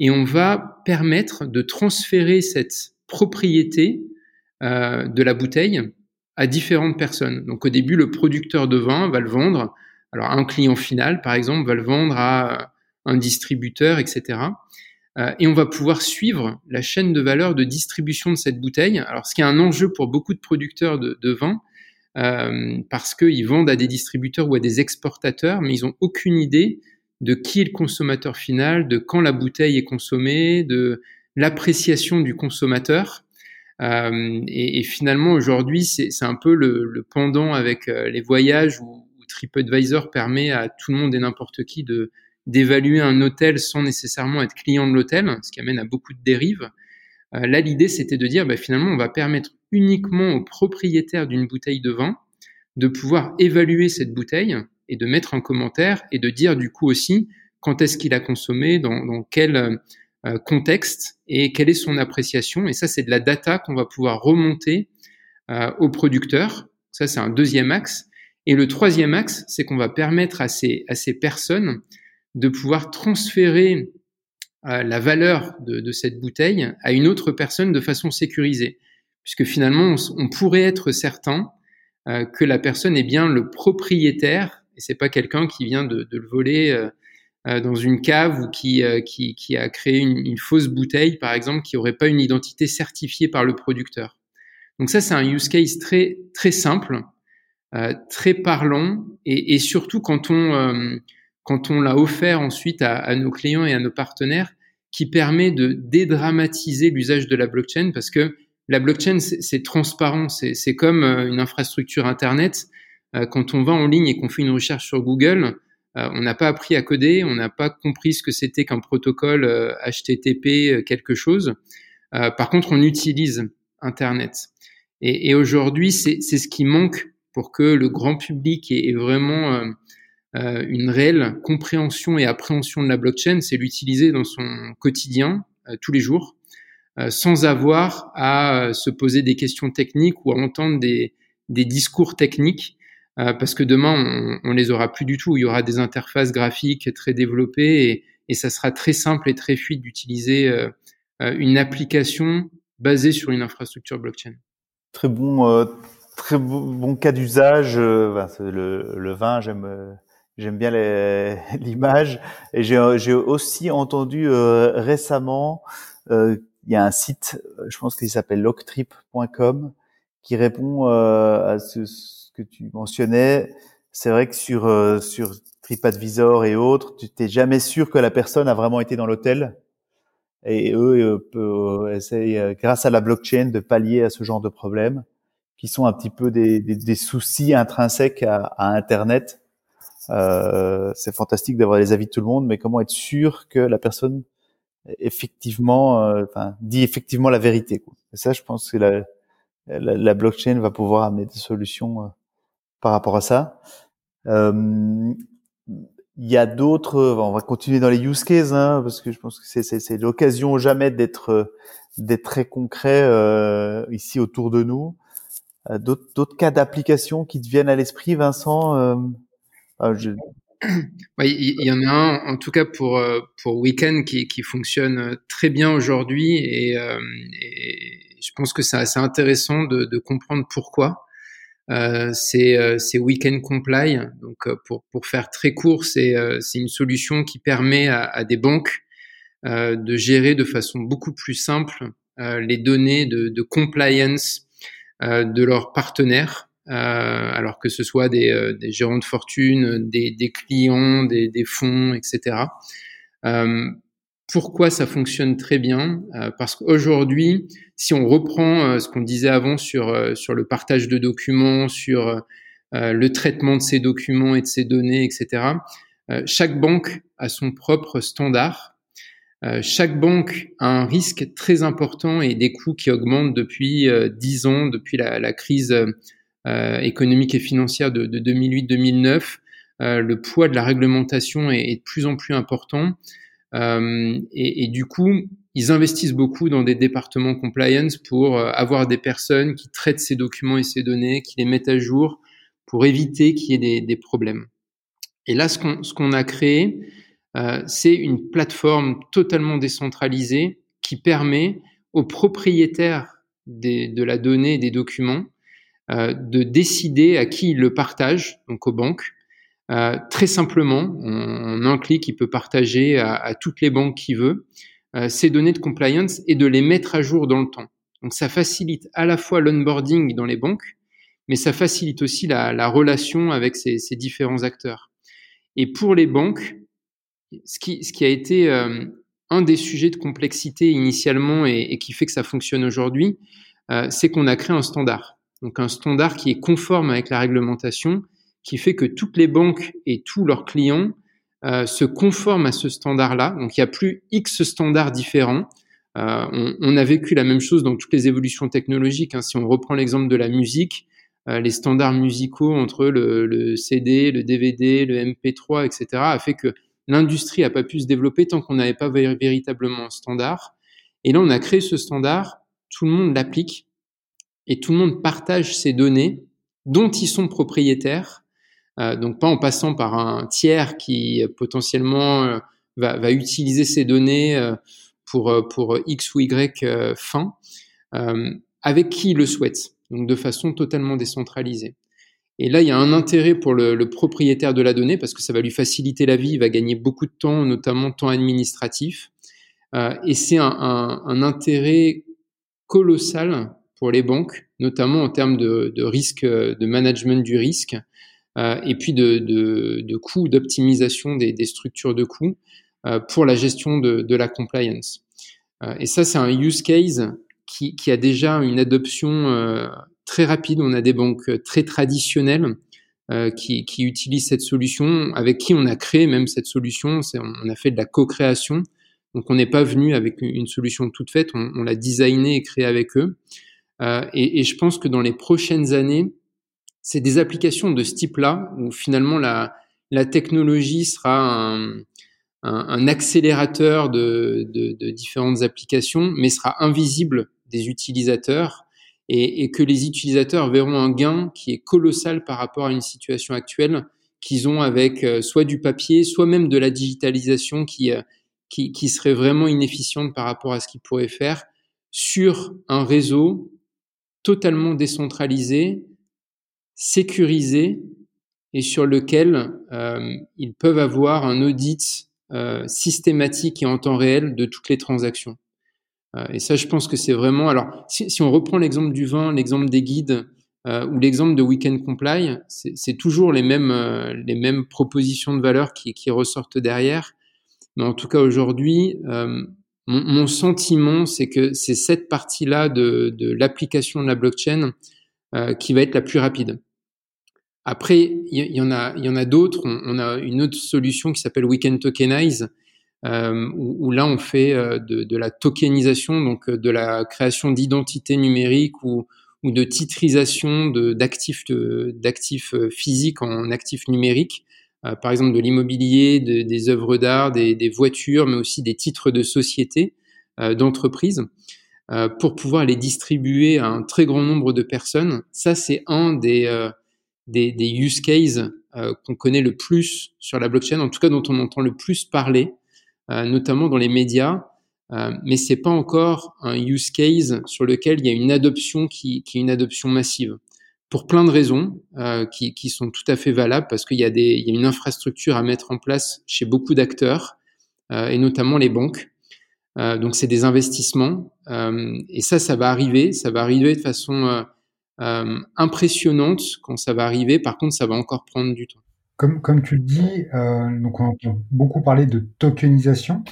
et on va permettre de transférer cette propriété euh, de la bouteille à différentes personnes. Donc au début, le producteur de vin va le vendre, alors un client final par exemple va le vendre à un distributeur, etc. Euh, et on va pouvoir suivre la chaîne de valeur de distribution de cette bouteille. Alors ce qui est un enjeu pour beaucoup de producteurs de, vin, euh, parce qu'ils vendent à des distributeurs ou à des exportateurs, mais ils n'ont aucune idée de qui est le consommateur final, de quand la bouteille est consommée, de l'appréciation du consommateur. Euh, et, finalement, aujourd'hui, c'est un peu le, le, pendant avec euh, les voyages où, TripAdvisor permet à tout le monde et n'importe qui d'évaluer un hôtel sans nécessairement être client de l'hôtel, ce qui amène à beaucoup de dérives. Euh, là, l'idée, c'était de dire, bah, finalement, on va permettre uniquement aux propriétaires d'une bouteille de vin de pouvoir évaluer cette bouteille et de mettre un commentaire et de dire du coup aussi quand est-ce qu'il a consommé, dans, dans quel euh, contexte et quelle est son appréciation. Et ça, c'est de la data qu'on va pouvoir remonter euh, aux producteurs. Ça, c'est un deuxième axe. Et le troisième axe, c'est qu'on va permettre à ces, personnes de pouvoir transférer euh, la valeur de, cette bouteille à une autre personne de façon sécurisée. Puisque finalement, on, pourrait être certain euh, que la personne est bien le propriétaire et c'est pas quelqu'un qui vient de, le voler euh, dans une cave ou qui, a créé une, fausse bouteille, par exemple, qui aurait pas une identité certifiée par le producteur. Donc ça, c'est un use case très simple, très parlant, et, et, surtout quand on euh, quand on l'a offert ensuite à, à, nos clients et à nos partenaires, qui permet de dédramatiser l'usage de la blockchain, parce que la blockchain, c'est transparent, c'est comme une infrastructure Internet. Euh, quand on va en ligne et qu'on fait une recherche sur Google, euh, on n'a pas appris à coder, on n'a pas compris ce que c'était qu'un protocole HTTP euh, quelque chose. par contre, on utilise Internet. Et, et aujourd'hui, c'est ce qui manque pour que le grand public ait, vraiment euh, une réelle compréhension et appréhension de la blockchain, c'est l'utiliser dans son quotidien, euh, tous les jours, euh, sans avoir à se poser des questions techniques ou à entendre des, discours techniques euh, parce que demain, on, on, les aura plus du tout. Il y aura des interfaces graphiques très développées et, ça sera très simple et très fluide d'utiliser euh, euh, une application basée sur une infrastructure blockchain. Très bon, très bon, cas d'usage. Ben, le, le, vin, j'aime. J'aime bien l'image et j'ai aussi entendu récemment il y a un site, je pense qu'il s'appelle logtrip.com, qui répond à ce, ce, que tu mentionnais. C'est vrai que sur sur TripAdvisor et autres, tu t'es jamais sûr que la personne a vraiment été dans l'hôtel. Et eux euh, essayent, grâce à la blockchain, de pallier à ce genre de problèmes, qui sont un petit peu des, des, des soucis intrinsèques à, à Internet. Euh, c'est fantastique d'avoir les avis de tout le monde, mais comment être sûr que la personne effectivement, euh, enfin, dit effectivement la vérité. Et ça, je pense que la, la, la, blockchain va pouvoir amener des solutions euh, par rapport à ça. Euh, il y a d'autres, on va continuer dans les use cases, hein, parce que je pense que c'est l'occasion jamais d'être d'être très concret euh, ici autour de nous. Euh, d'autres cas d'application qui te viennent à l'esprit, Vincent euh, je... Il y, en a un, en tout cas pour euh, pour Weekend qui, qui fonctionne très bien aujourd'hui et, et, je pense que c'est assez intéressant de, de comprendre pourquoi. Euh, c'est euh, Weekend Comply. Donc, euh, pour, pour faire très court, c'est une solution qui permet à, à des banques de gérer de façon beaucoup plus simple les données de, de compliance de leurs partenaires. alors que ce soit des, des gérants de fortune, des, des clients, des, des, fonds, etc. Pourquoi ça fonctionne très bien euh, Parce qu'aujourd'hui, si on reprend euh, ce qu'on disait avant sur, euh, sur le partage de documents, sur le traitement de ces documents et de ces données, etc., chaque banque a son propre standard. Chaque banque a un risque très important et des coûts qui augmentent depuis dix ans, depuis la, crise économique et financière de, de 2008-2009. le poids de la réglementation est, de plus en plus important. Euh, et, du coup, ils investissent beaucoup dans des départements compliance pour euh, avoir des personnes qui traitent ces documents et ces données, qui les mettent à jour pour éviter qu'il y ait des, problèmes. Et là, ce qu'on a créé, euh, c'est une plateforme totalement décentralisée qui permet aux propriétaires des, de la donnée des documents euh, de décider à qui ils le partagent, donc aux banques, euh, très simplement, en, un clic, il peut partager à, toutes les banques qu'il veut euh, ces données de compliance et de les mettre à jour dans le temps. Donc ça facilite à la fois l'onboarding dans les banques, mais ça facilite aussi la, relation avec ces, différents acteurs. Et pour les banques, ce qui, a été euh, un des sujets de complexité initialement et, qui fait que ça fonctionne aujourd'hui, c'est qu'on a créé un standard. Donc un standard qui est conforme avec la réglementation qui fait que toutes les banques et tous leurs clients euh, se conforment à ce standard-là. Donc il n'y a plus X standards différents. Euh, on, a vécu la même chose dans toutes les évolutions technologiques. Hein. Si on reprend l'exemple de la musique, euh, les standards musicaux entre le, le, CD, le DVD, le MP3, etc., a fait que l'industrie n'a pas pu se développer tant qu'on n'avait pas véritablement un standard. Et là, on a créé ce standard, tout le monde l'applique et tout le monde partage ces données dont ils sont propriétaires euh, donc pas en passant par un tiers qui potentiellement euh, va, utiliser ces données euh, pour, pour X ou Y fin, avec qui il le souhaite, donc de façon totalement décentralisée. Et là, il y a un intérêt pour le, propriétaire de la donnée parce que ça va lui faciliter la vie, il va gagner beaucoup de temps, notamment temps administratif. Euh, et c'est un, intérêt colossal pour les banques, notamment en termes de, de risque, de management du risque, euh, et puis de, coûts, d'optimisation des, structures de coûts euh, pour la gestion de, la compliance. Et ça, c'est un use case qui, a déjà une adoption très rapide. On a des banques très traditionnelles euh, qui, qui, utilisent cette solution, avec qui on a créé même cette solution. On a fait de la co-création. Donc on n'est pas venu avec une solution toute faite, on, on l'a designé et créé avec eux. Euh, et, et, je pense que dans les prochaines années, c'est des applications de ce type-là où finalement la, la technologie sera un, un, un accélérateur de, de, de, différentes applications, mais sera invisible des utilisateurs et, que les utilisateurs verront un gain qui est colossal par rapport à une situation actuelle qu'ils ont avec euh, soit du papier, soit même de la digitalisation qui, euh, qui, serait vraiment inefficiente par rapport à ce qu'ils pourraient faire sur un réseau totalement décentralisé sécurisé et sur lequel euh, ils peuvent avoir un audit systématique et en temps réel de toutes les transactions. Et ça, je pense que c'est vraiment. Alors, si, si on reprend l'exemple du vin, l'exemple des guides ou l'exemple de Weekend Comply, c'est toujours les mêmes les mêmes propositions de valeur qui, qui ressortent derrière. Mais en tout cas, aujourd'hui, mon, sentiment, c'est que c'est cette partie-là de, de l'application de la blockchain euh, qui va être la plus rapide. Après, il y, a, y en a d'autres. On, a une autre solution qui s'appelle Weekend Tokenize, euh, où, là on fait euh, de, de, la tokenisation, donc euh, de la création d'identités numériques ou, ou de titrisation d'actifs d'actifs physiques en actifs numériques. Euh, par exemple de l'immobilier, de, des œuvres d'art, des, des, voitures, mais aussi des titres de société, euh, d'entreprise, euh, pour pouvoir les distribuer à un très grand nombre de personnes. Ça, c'est un des, des, des, use cases qu'on connaît le plus sur la blockchain, en tout cas dont on entend le plus parler, notamment dans les médias. Euh, mais c'est pas encore un use case sur lequel il y a une adoption qui, est une adoption massive pour plein de raisons euh, qui, sont tout à fait valables parce qu'il y, a une infrastructure à mettre en place chez beaucoup d'acteurs euh, et notamment les banques. Euh, donc c'est des investissements euh, et ça, ça va arriver, ça va arriver de façon euh, impressionnante quand ça va arriver. Par contre, ça va encore prendre du temps. Comme, comme tu le dis, donc on a beaucoup parlé de tokenisation.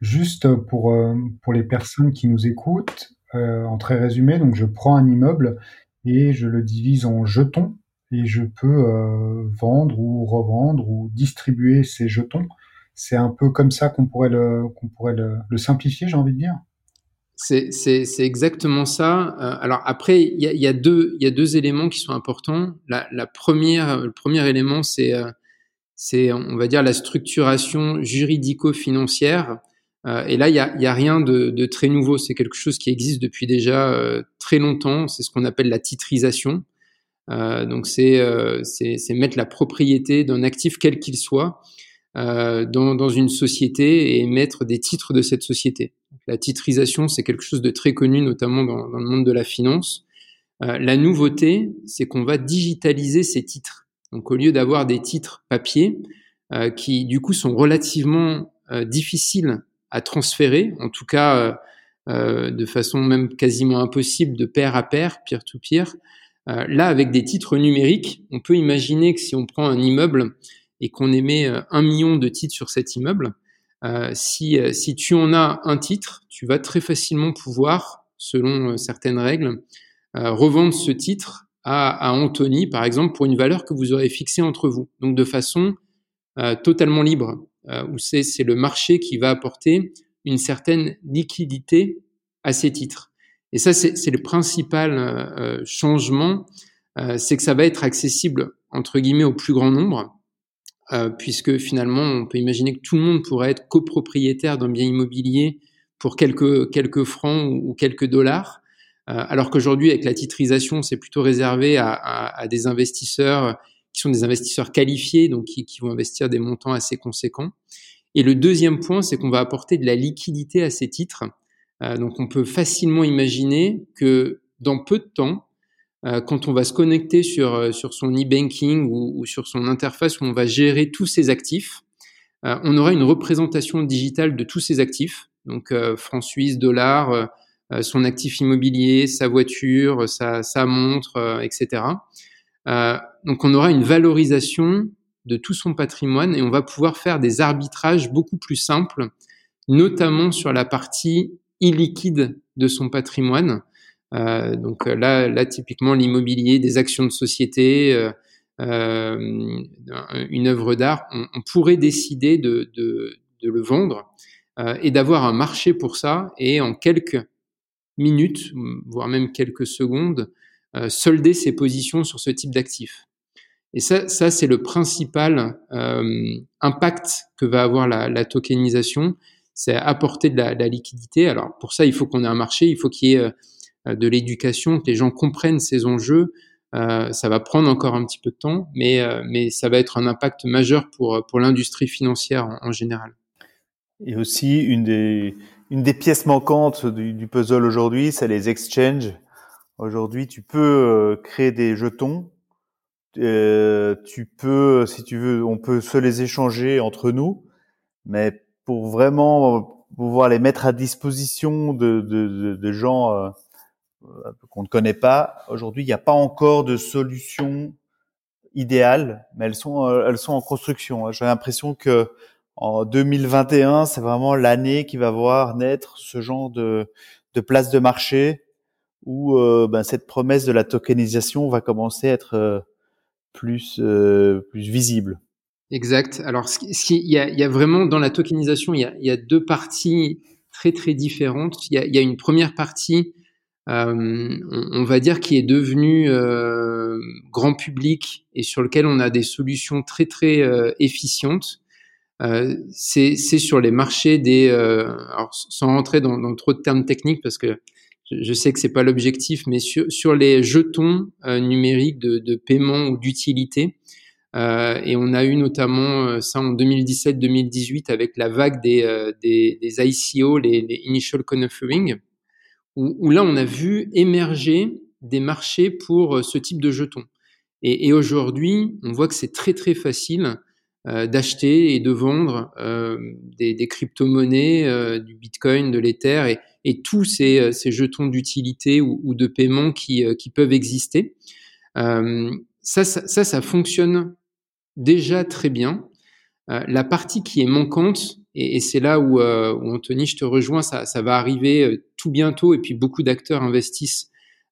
Juste pour, pour les personnes qui nous écoutent, en très résumé, donc je prends un immeuble et je le divise en jetons et je peux euh, vendre ou revendre ou distribuer ces jetons. C'est un peu comme ça qu'on pourrait le qu'on pourrait le simplifier, j'ai envie de dire. C'est, exactement ça. Euh, alors après, il y a, y, a deux, y a deux éléments qui sont importants. La, la première, le premier élément, c'est, euh, on va dire, la structuration juridico-financière euh, et là, il y a, y a, rien de, de, très nouveau. C'est quelque chose qui existe depuis déjà euh, très longtemps. C'est ce qu'on appelle la titrisation. Euh, donc, c'est mettre la propriété d'un actif quel qu'il soit dans, dans, une société et mettre des titres de cette société. La titrisation, c'est quelque chose de très connu, notamment dans, le monde de la finance. la nouveauté, c'est qu'on va digitaliser ces titres. Donc, au lieu d'avoir des titres papier, qui du coup sont relativement difficiles à transférer, en tout cas euh, euh, de façon même quasiment impossible de pair à pair, peer-to-peer. Euh, là, avec des titres numériques, on peut imaginer que si on prend un immeuble et qu'on émet un million de titres sur cet immeuble, si, si tu en as un titre, tu vas très facilement pouvoir, selon certaines règles, revendre ce titre à, Anthony, par exemple, pour une valeur que vous aurez fixée entre vous. Donc de façon totalement libre. Euh, où c'est le marché qui va apporter une certaine liquidité à ces titres. Et ça, c'est le principal euh, euh, changement, c'est que ça va être accessible entre guillemets au plus grand nombre, puisque finalement, on peut imaginer que tout le monde pourrait être copropriétaire d'un bien immobilier pour quelques quelques francs ou, quelques dollars, alors qu'aujourd'hui, avec la titrisation, c'est plutôt réservé à, à, à, des investisseurs qui sont des investisseurs qualifiés, donc qui, qui vont investir des montants assez conséquents. Et le deuxième point, c'est qu'on va apporter de la liquidité à ces titres. Euh, donc on peut facilement imaginer que dans peu de temps, euh, quand on va se connecter sur, euh, sur son e-banking ou, sur son interface où on va gérer tous ses actifs, euh, on aura une représentation digitale de tous ces actifs, donc euh, francs suisses, dollars, son actif immobilier, sa voiture, sa, sa montre, etc. Euh, donc on aura une valorisation de tout son patrimoine et on va pouvoir faire des arbitrages beaucoup plus simples, notamment sur la partie illiquide de son patrimoine. Euh, donc là, là typiquement l'immobilier, des actions de société, euh, euh une œuvre d'art, on, pourrait décider de, le vendre euh, et d'avoir un marché pour ça et en quelques minutes, voire même quelques secondes, euh, solder ses positions sur ce type d'actifs. Et ça, ça c'est le principal euh, impact que va avoir la, tokenisation, c'est apporter de la, de la, liquidité. Alors pour ça, il faut qu'on ait un marché, il faut qu'il y ait euh, de l'éducation, que les gens comprennent ces enjeux. Euh, ça va prendre encore un petit peu de temps, mais, euh, mais ça va être un impact majeur pour, pour l'industrie financière en, général. Et aussi, une des, une des pièces manquantes du, puzzle aujourd'hui, c'est les exchanges Aujourd'hui, tu peux euh, créer des jetons. Euh, tu peux, si tu veux, on peut se les échanger entre nous. Mais pour vraiment pouvoir les mettre à disposition de, de, de, gens euh, qu'on ne connaît pas. Aujourd'hui, il n'y a pas encore de solution idéale, mais elles sont, elles sont en construction. J'ai l'impression que en 2021, c'est vraiment l'année qui va voir naître ce genre de, de place de marché où ben, cette promesse de la tokenisation va commencer à être plus, plus visible. Exact. Alors, il, y a, il y a vraiment dans la tokenisation, il y a, il y a deux parties très très différentes. Il y a, une première partie, euh, on, on, va dire, qui est devenue euh, grand public et sur lequel on a des solutions très très euh, efficientes. Euh, c'est sur les marchés des, euh, alors sans rentrer dans, dans, trop de termes techniques parce que je, sais que c'est pas l'objectif, mais sur, sur les jetons euh, numériques de, de paiement ou d'utilité. Euh, et on a eu notamment euh, ça en 2017-2018 avec la vague des, euh, des, des ICO, les, les, Initial Offering, où, où, là on a vu émerger des marchés pour ce type de jetons. Et, et aujourd'hui, on voit que c'est très très facile euh, d'acheter et de vendre euh, des, des crypto-monnaies, du Bitcoin, de l'Ether et, et, tous ces, ces jetons d'utilité ou, ou, de paiement qui, qui peuvent exister. Ça, ça, ça, fonctionne déjà très bien. Euh, la partie qui est manquante, et, c'est là où, euh, où, Anthony, je te rejoins, ça, va arriver euh, tout bientôt, et puis beaucoup d'acteurs investissent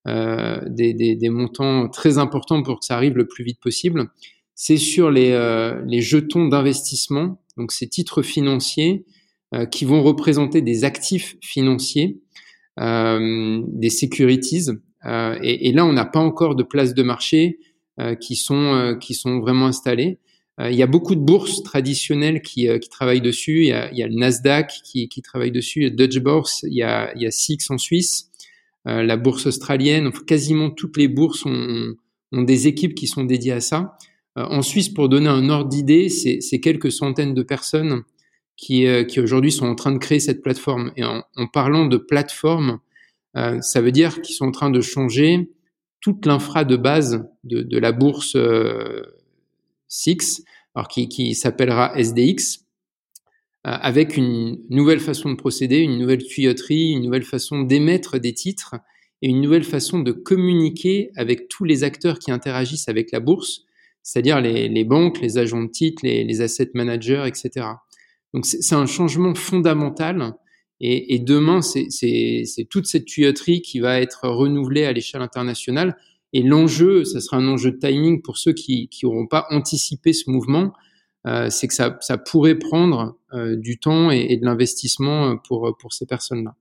euh, des, montants très importants pour que ça arrive le plus vite possible. C'est sur les, jetons d'investissement, donc ces titres financiers qui vont représenter des actifs financiers, des securities. Et, là, on n'a pas encore de place de marché qui sont qui sont vraiment installés. Euh, il y a beaucoup de bourses traditionnelles qui, euh, qui travaillent dessus. Il y, a, il y a, le Nasdaq qui, qui travaille dessus, il y a Dutch Bourse, il y a, il y a SIX en Suisse, euh, la bourse australienne. Quasiment toutes les bourses ont, ont, des équipes qui sont dédiées à ça. en Suisse, pour donner un ordre d'idée, c'est quelques centaines de personnes qui, qui aujourd'hui sont en train de créer cette plateforme. Et en, en parlant de plateforme, ça veut dire qu'ils sont en train de changer toute l'infra de base de, de la bourse Alors qui, qui s'appellera SDX, euh, avec une nouvelle façon de procéder, une nouvelle tuyauterie, une nouvelle façon d'émettre des titres et une nouvelle façon de communiquer avec tous les acteurs qui interagissent avec la bourse, c'est-à-dire les, les, banques, les agents de titres, les, les asset managers, etc. Donc c'est un changement fondamental et, et demain, c'est toute cette tuyauterie qui va être renouvelée à l'échelle internationale et l'enjeu, ce sera un enjeu de timing pour ceux qui n'auront pas anticipé ce mouvement, euh, c'est que ça, ça, pourrait prendre euh, du temps et, et de l'investissement euh, pour, pour ces personnes-là.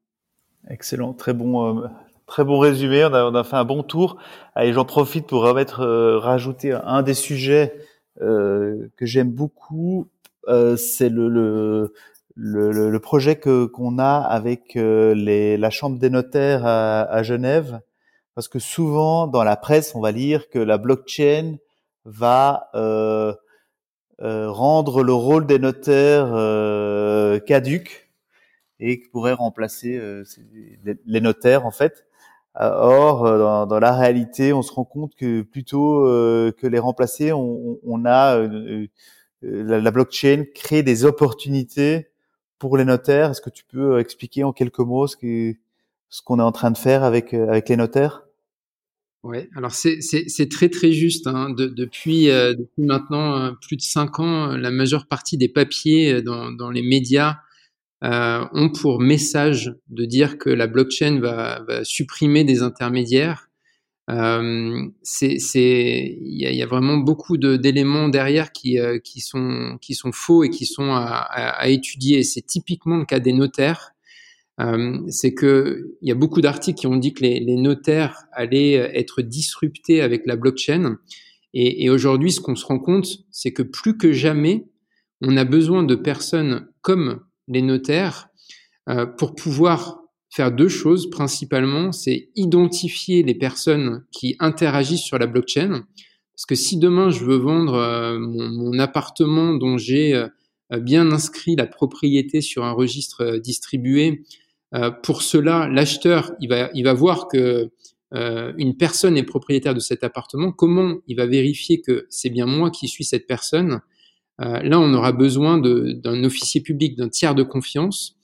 Excellent, très bon, euh, très bon résumé. On a, on a, fait un bon tour. Allez, j'en profite pour remettre, euh, rajouter un des sujets euh, que j'aime beaucoup. c'est le, le, le, le, projet que qu'on a avec les, la Chambre des notaires à, à Genève parce que souvent dans la presse, on va lire que la blockchain va euh, euh, rendre le rôle des notaires euh, caduque et pourrait remplacer euh, les notaires en fait. Or, euh, dans, la réalité, on se rend compte que plutôt euh, que les remplacer, on, a la, la, blockchain crée des opportunités pour les notaires. Est-ce que tu peux expliquer en quelques mots ce que ce qu'on est en train de faire avec, euh, avec les notaires? Ouais, alors c'est très très juste. Hein. De, depuis, euh, depuis maintenant euh, plus de cinq ans, la majeure partie des papiers dans, dans les médias ont pour message de dire que la blockchain va, va supprimer des intermédiaires. Il y a, vraiment beaucoup d'éléments derrière qui, qui sont qui sont faux et qui sont à étudier. C'est typiquement le cas des notaires euh, c'est que il y a beaucoup d'articles qui ont dit que les, notaires allaient euh, être disruptés avec la blockchain. Et, aujourd'hui, ce qu'on se rend compte, c'est que plus que jamais, on a besoin de personnes comme les notaires euh, pour pouvoir faire deux choses principalement. C'est identifier les personnes qui interagissent sur la blockchain. Parce que si demain je veux vendre mon, appartement dont j'ai bien inscrit la propriété sur un registre distribué, euh, pour cela, l'acheteur, il va, il va voir que euh, une personne est propriétaire de cet appartement. Comment il va vérifier que c'est bien moi qui suis cette personne? Euh, Là, on aura besoin d'un officier public, d'un tiers de confiance.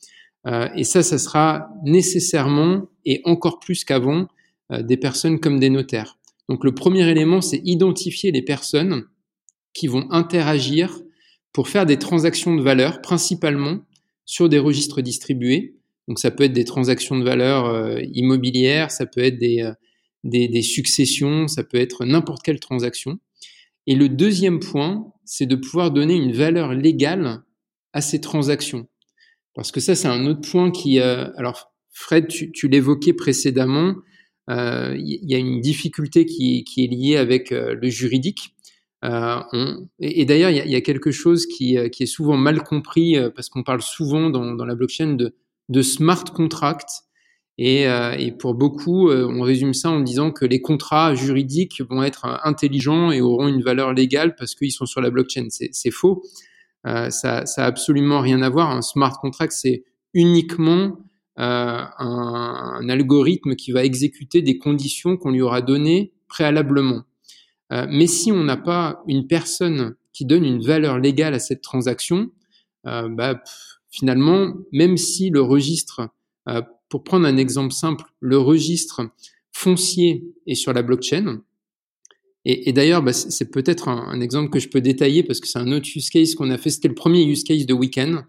et ça, ça sera nécessairement et encore plus qu'avant des personnes comme des notaires. Donc le premier élément, c'est identifier les personnes qui vont interagir pour faire des transactions de valeur, principalement sur des registres distribués. Donc ça peut être des transactions de valeur euh, immobilières, ça peut être des, euh, des, successions, ça peut être n'importe quelle transaction. Et le deuxième point, c'est de pouvoir donner une valeur légale à ces transactions. Parce que ça, c'est un autre point qui... Euh, alors, Fred, tu, l'évoquais précédemment, il y a une difficulté qui, est liée avec le juridique. Et, d'ailleurs, il y, a quelque chose qui, est souvent mal compris parce qu'on parle souvent dans, la blockchain de, de smart contract. Et, et, pour beaucoup, on résume ça en disant que les contrats juridiques vont être intelligents et auront une valeur légale parce qu'ils sont sur la blockchain. C'est faux. Euh, ça, ça a absolument rien à voir. Un smart contract, c'est uniquement euh, un, algorithme qui va exécuter des conditions qu'on lui aura données préalablement. Euh, mais si on n'a pas une personne qui donne une valeur légale à cette transaction, euh, bah, finalement, même si le registre, pour prendre un exemple simple, le registre foncier est sur la blockchain, et, d'ailleurs, bah, c'est peut-être un, exemple que je peux détailler parce que c'est un autre use case qu'on a fait. C'était le premier use case de Weekend.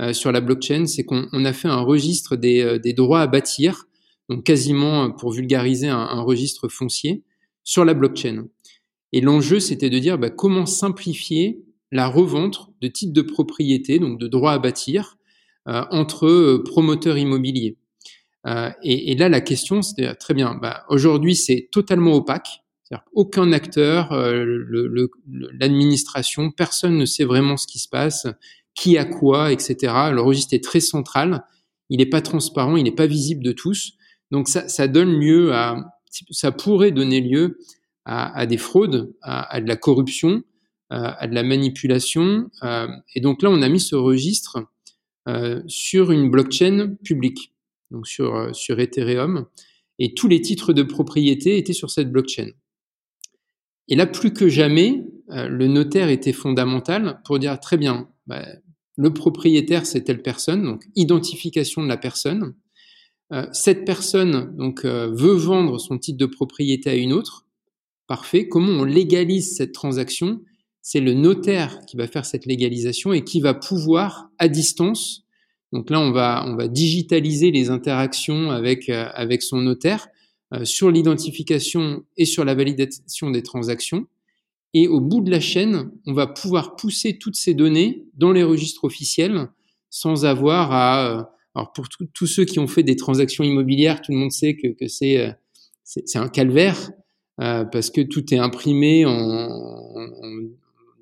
Euh, sur la blockchain, c'est qu'on a fait un registre des, euh, des, droits à bâtir, donc quasiment euh, pour vulgariser un, un registre foncier sur la blockchain. Et l'enjeu, c'était de dire bah, comment simplifier la revente de titres de propriété, donc de droits à bâtir, euh, entre promoteurs immobiliers. Euh, et, là, la question, c'était très bien. Bah, Aujourd'hui, c'est totalement opaque. Aucun acteur, l'administration, personne ne sait vraiment ce qui se passe qui a quoi, etc. Le registre est très central, il n'est pas transparent, il n'est pas visible de tous. Donc ça, donne lieu à, ça pourrait donner lieu à, des fraudes, à, à, de la corruption, euh, à de la manipulation. Euh, et donc là, on a mis ce registre euh, sur une blockchain publique, donc sur, euh, sur Ethereum, et tous les titres de propriété étaient sur cette blockchain. Et là, plus que jamais, euh, le notaire était fondamental pour dire très bien, bah, le propriétaire, c'est telle personne, donc identification de la personne. Euh, cette personne donc euh, veut vendre son titre de propriété à une autre. Parfait. Comment on légalise cette transaction C'est le notaire qui va faire cette légalisation et qui va pouvoir à distance. Donc là, on va on va digitaliser les interactions avec euh, avec son notaire euh, sur l'identification et sur la validation des transactions. Et au bout de la chaîne, on va pouvoir pousser toutes ces données dans les registres officiels sans avoir à... Euh, alors pour tous ceux qui ont fait des transactions immobilières, tout le monde sait que, que c'est c'est un calvaire parce que tout est imprimé en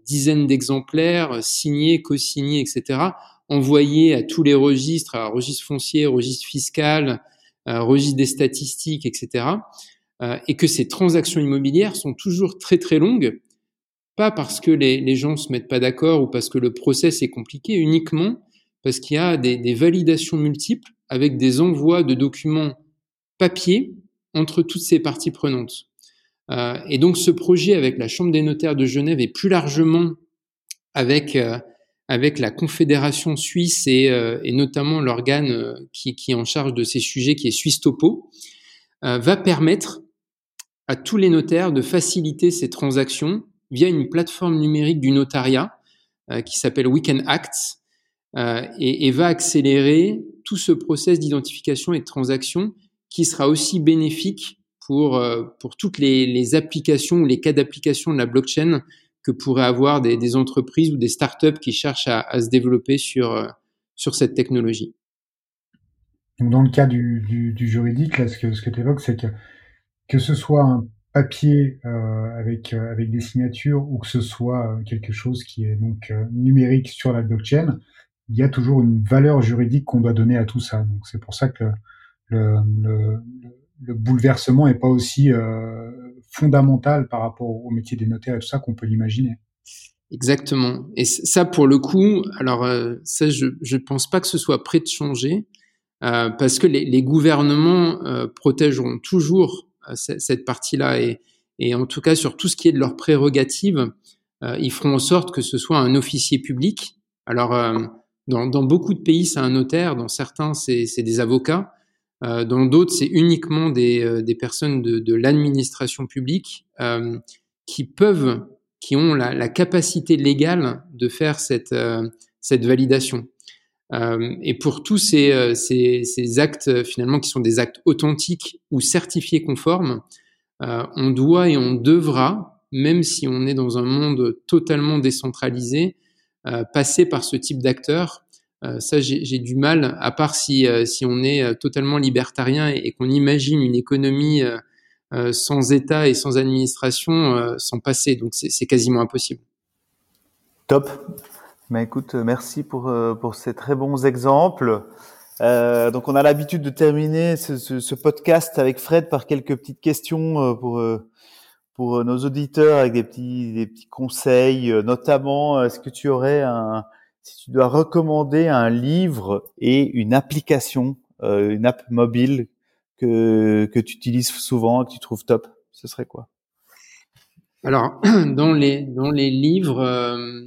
dizaines d'exemplaires, signé, co-signé, etc., envoyé à tous les registres, à registre foncier, registre fiscal, registre des statistiques, etc., euh, et que ces transactions immobilières sont toujours très très longues pas parce que les, gens se mettent pas d'accord ou parce que le process est compliqué, uniquement parce qu'il y a des, des, validations multiples avec des envois de documents papier entre toutes ces parties prenantes. Euh, et donc ce projet avec la Chambre des notaires de Genève et plus largement avec euh, avec la Confédération suisse et, euh, notamment l'organe qui, est en charge de ces sujets, qui est Suisse Topo, va permettre à tous les notaires de faciliter ces transactions via une plateforme numérique du notariat qui s'appelle Weekend Acts et, et, va accélérer tout ce process d'identification et de transaction qui sera aussi bénéfique pour, euh, pour toutes les, applications ou les cas d'application de la blockchain que pourraient avoir des, entreprises ou des startups qui cherchent à, se développer sur, euh, sur cette technologie. Dans le cas du, juridique, là, ce que, tu évoques, c'est que que ce soit un papier euh, avec avec des signatures ou que ce soit quelque chose qui est donc numérique sur la blockchain, il y a toujours une valeur juridique qu'on doit donner à tout ça. Donc c'est pour ça que le, le bouleversement est pas aussi euh, fondamental par rapport au métier des notaires et tout ça qu'on peut l'imaginer. Exactement. Et ça, pour le coup, alors ça, je je pense pas que ce soit prêt de changer euh, parce que les, les gouvernements euh, protégeront toujours cette partie-là. Et, et, en tout cas, sur tout ce qui est de leurs prérogatives, euh, ils feront en sorte que ce soit un officier public. Alors, euh, Dans, dans, beaucoup de pays, c'est un notaire, dans certains, c'est des avocats, euh, dans d'autres, c'est uniquement des, euh, personnes de, l'administration publique euh, qui peuvent, qui ont la, capacité légale de faire cette, validation. et pour tous ces, ces, actes, finalement, qui sont des actes authentiques ou certifiés conformes, on doit et on devra, même si on est dans un monde totalement décentralisé, passer par ce type d'acteurs euh, ça, j'ai du mal, à part si, euh, on est euh, totalement libertarien et, qu'on imagine une économie sans État et sans administration, sans passer. Donc, c'est quasiment impossible. Top. Mais écoute, merci pour, ces très bons exemples. Euh, donc, on a l'habitude de terminer ce, podcast avec Fred par quelques petites questions pour nos auditeurs avec des petits conseils, notamment est-ce que tu aurais un si tu dois recommander un livre et une application, euh, une app mobile que, que tu utilises souvent, que tu trouves top, ce serait quoi? Alors, dans les, dans les livres, euh,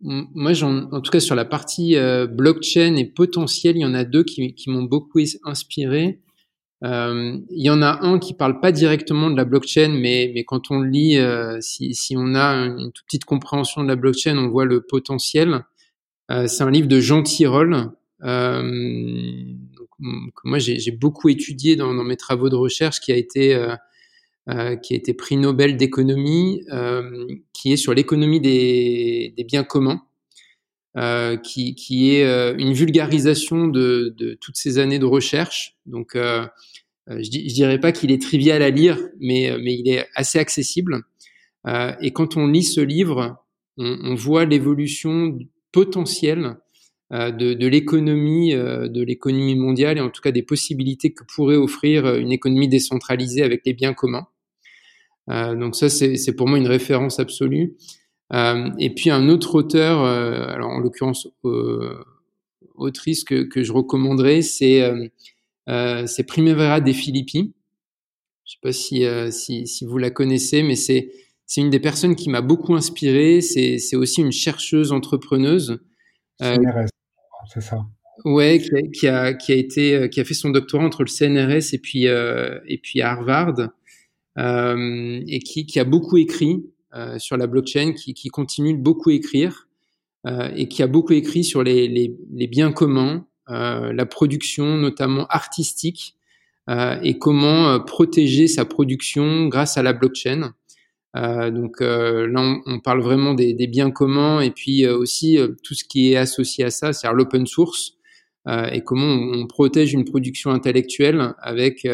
moi, en, tout cas sur la partie euh, blockchain et potentiel, il y en a deux qui, m'ont beaucoup inspiré. Il y en a un qui parle pas directement de la blockchain, mais, mais quand on lit, si, si on a une toute petite compréhension de la blockchain, on voit le potentiel. Euh, c'est un livre de Jean Tirole, euh, que moi j'ai beaucoup étudié dans, mes travaux de recherche, qui a été euh, qui a été prix Nobel d'économie, qui est sur l'économie des, des, biens communs, qui, qui, est une vulgarisation de, de, toutes ces années de recherche. Donc, je, je, dirais pas qu'il est trivial à lire, mais, mais il est assez accessible. et quand on lit ce livre, on voit l'évolution potentiel euh, de, l'économie, euh, de l'économie mondiale et en tout cas des possibilités que pourrait offrir euh, une économie décentralisée avec les biens communs. donc ça, c'est pour moi une référence absolue. et puis un autre auteur, alors en l'occurrence autrice que, que, je recommanderais, c'est Primavera de Filippi. Je sais pas si, si vous la connaissez, mais c'est c'est une des personnes qui m'a beaucoup inspiré. C'est aussi une chercheuse entrepreneuse. Euh, CNRS, c'est ça. Ouais, qui a, qui a, été, euh, qui a fait son doctorat entre le CNRS et puis euh, et puis Harvard, euh, et qui, qui a beaucoup écrit euh, sur la blockchain, qui, qui continue de beaucoup écrire euh, et qui a beaucoup écrit sur les, les, les biens communs, la production notamment artistique et comment protéger sa production grâce à la blockchain. Euh, donc euh, là, on, on, parle vraiment des, des, biens communs et puis euh, aussi euh, tout ce qui est associé à ça, c'est-à-dire l'open source et comment on, protège une production intellectuelle avec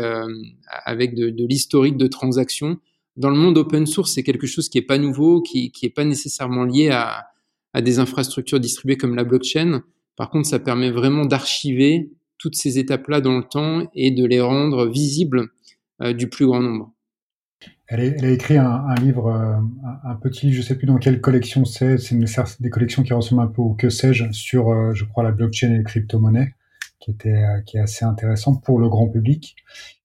avec de, de l'historique de transactions. Dans le monde open source, c'est quelque chose qui est pas nouveau, qui qui est pas nécessairement lié à, à des infrastructures distribuées comme la blockchain. Par contre, ça permet vraiment d'archiver toutes ces étapes-là dans le temps et de les rendre visibles du plus grand nombre. Elle, a écrit un, livre, euh, un, petit livre, je sais plus dans quelle collection c'est, c'est des collections qui ressemblent un peu au que sais-je sur, euh, je crois, la blockchain et les crypto-monnaies, qui était, euh, qui est assez intéressant pour le grand public.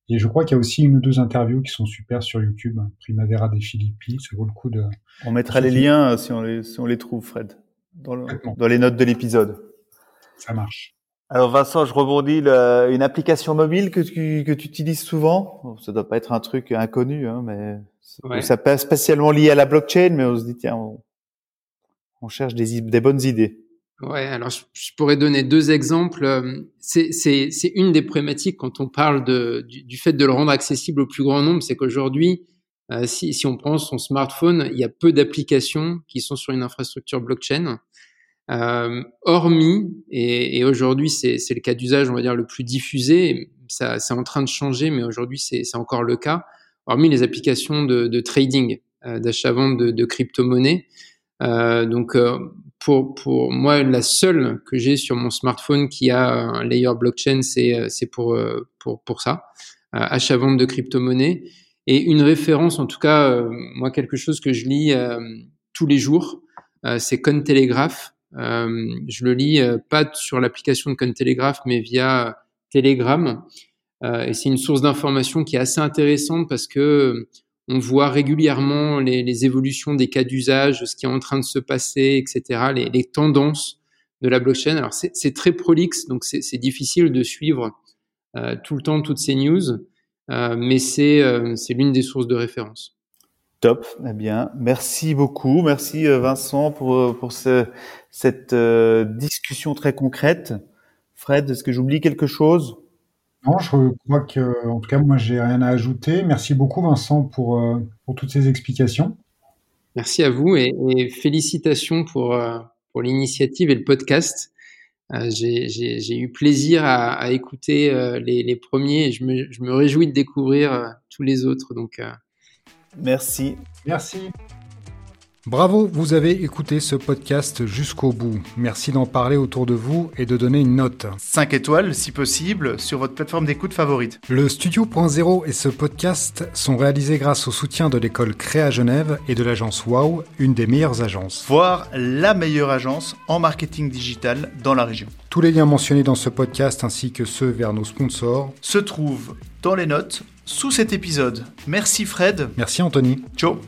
Et je crois qu'il y a aussi une ou deux interviews qui sont super sur YouTube, Primavera des Philippines, ça vaut le coup de. On mettra les liens si on les, si on les trouve, Fred, dans, dans les notes de l'épisode. Ça marche. Alors Vincent, je rebondis une application mobile que tu, que tu utilises souvent? Ça doit pas être un truc inconnu, hein, mais ça pas spécialement lié à la blockchain, mais on se dit tiens, on, cherche des, des bonnes idées. Ouais, alors je, pourrais donner deux exemples. Euh, c'est une des problématiques quand on parle de, du, du, fait de le rendre accessible au plus grand nombre, c'est qu'aujourd'hui, euh, si, si on prend son smartphone, il y a peu d'applications qui sont sur une infrastructure blockchain. Euh, hormis, et, et aujourd'hui c'est le cas d'usage, on va dire, le plus diffusé, ça c'est en train de changer, mais aujourd'hui c'est encore le cas, hormis les applications de, de trading, euh, d'achat-vente de, de crypto-monnaies. Euh, donc euh, pour, pour moi, la seule que j'ai sur mon smartphone qui a un layer blockchain, c'est pour, pour, pour ça, achat-vente de crypto-monnaies. Et une référence, en tout cas, moi, quelque chose que je lis tous les jours, c'est Cointelegraph, euh, je le lis euh, pas sur l'application de Cointelegraph, mais via Telegram. Euh, et c'est une source d'information qui est assez intéressante parce que on voit régulièrement les, évolutions des cas d'usage, ce qui est en train de se passer, etc., les, tendances de la blockchain. Alors c'est très prolixe, donc c'est difficile de suivre euh, tout le temps toutes ces news, euh, mais c'est l'une des sources de référence. Top, eh bien, merci beaucoup, merci Vincent pour pour ce, cette discussion très concrète. Fred, est-ce que j'oublie quelque chose? Non, je crois que, en tout cas, moi, j'ai rien à ajouter. Merci beaucoup, Vincent, pour, pour toutes ces explications. Merci à vous et, félicitations pour, euh, pour l'initiative et le podcast. Euh, j'ai eu plaisir à, à écouter euh, les, les, premiers et je me, je me réjouis de découvrir tous les autres. Donc, Merci. Merci. Bravo, vous avez écouté ce podcast jusqu'au bout. Merci d'en parler autour de vous et de donner une note. 5 étoiles, si possible, sur votre plateforme d'écoute favorite. Le Studio Point Zéro et ce podcast sont réalisés grâce au soutien de l'école Créa Genève et de l'agence Wow, une des meilleures agences. Voire la meilleure agence en marketing digital dans la région. Tous les liens mentionnés dans ce podcast ainsi que ceux vers nos sponsors se trouvent dans les notes sous cet épisode. Merci Fred. Merci Anthony. Ciao.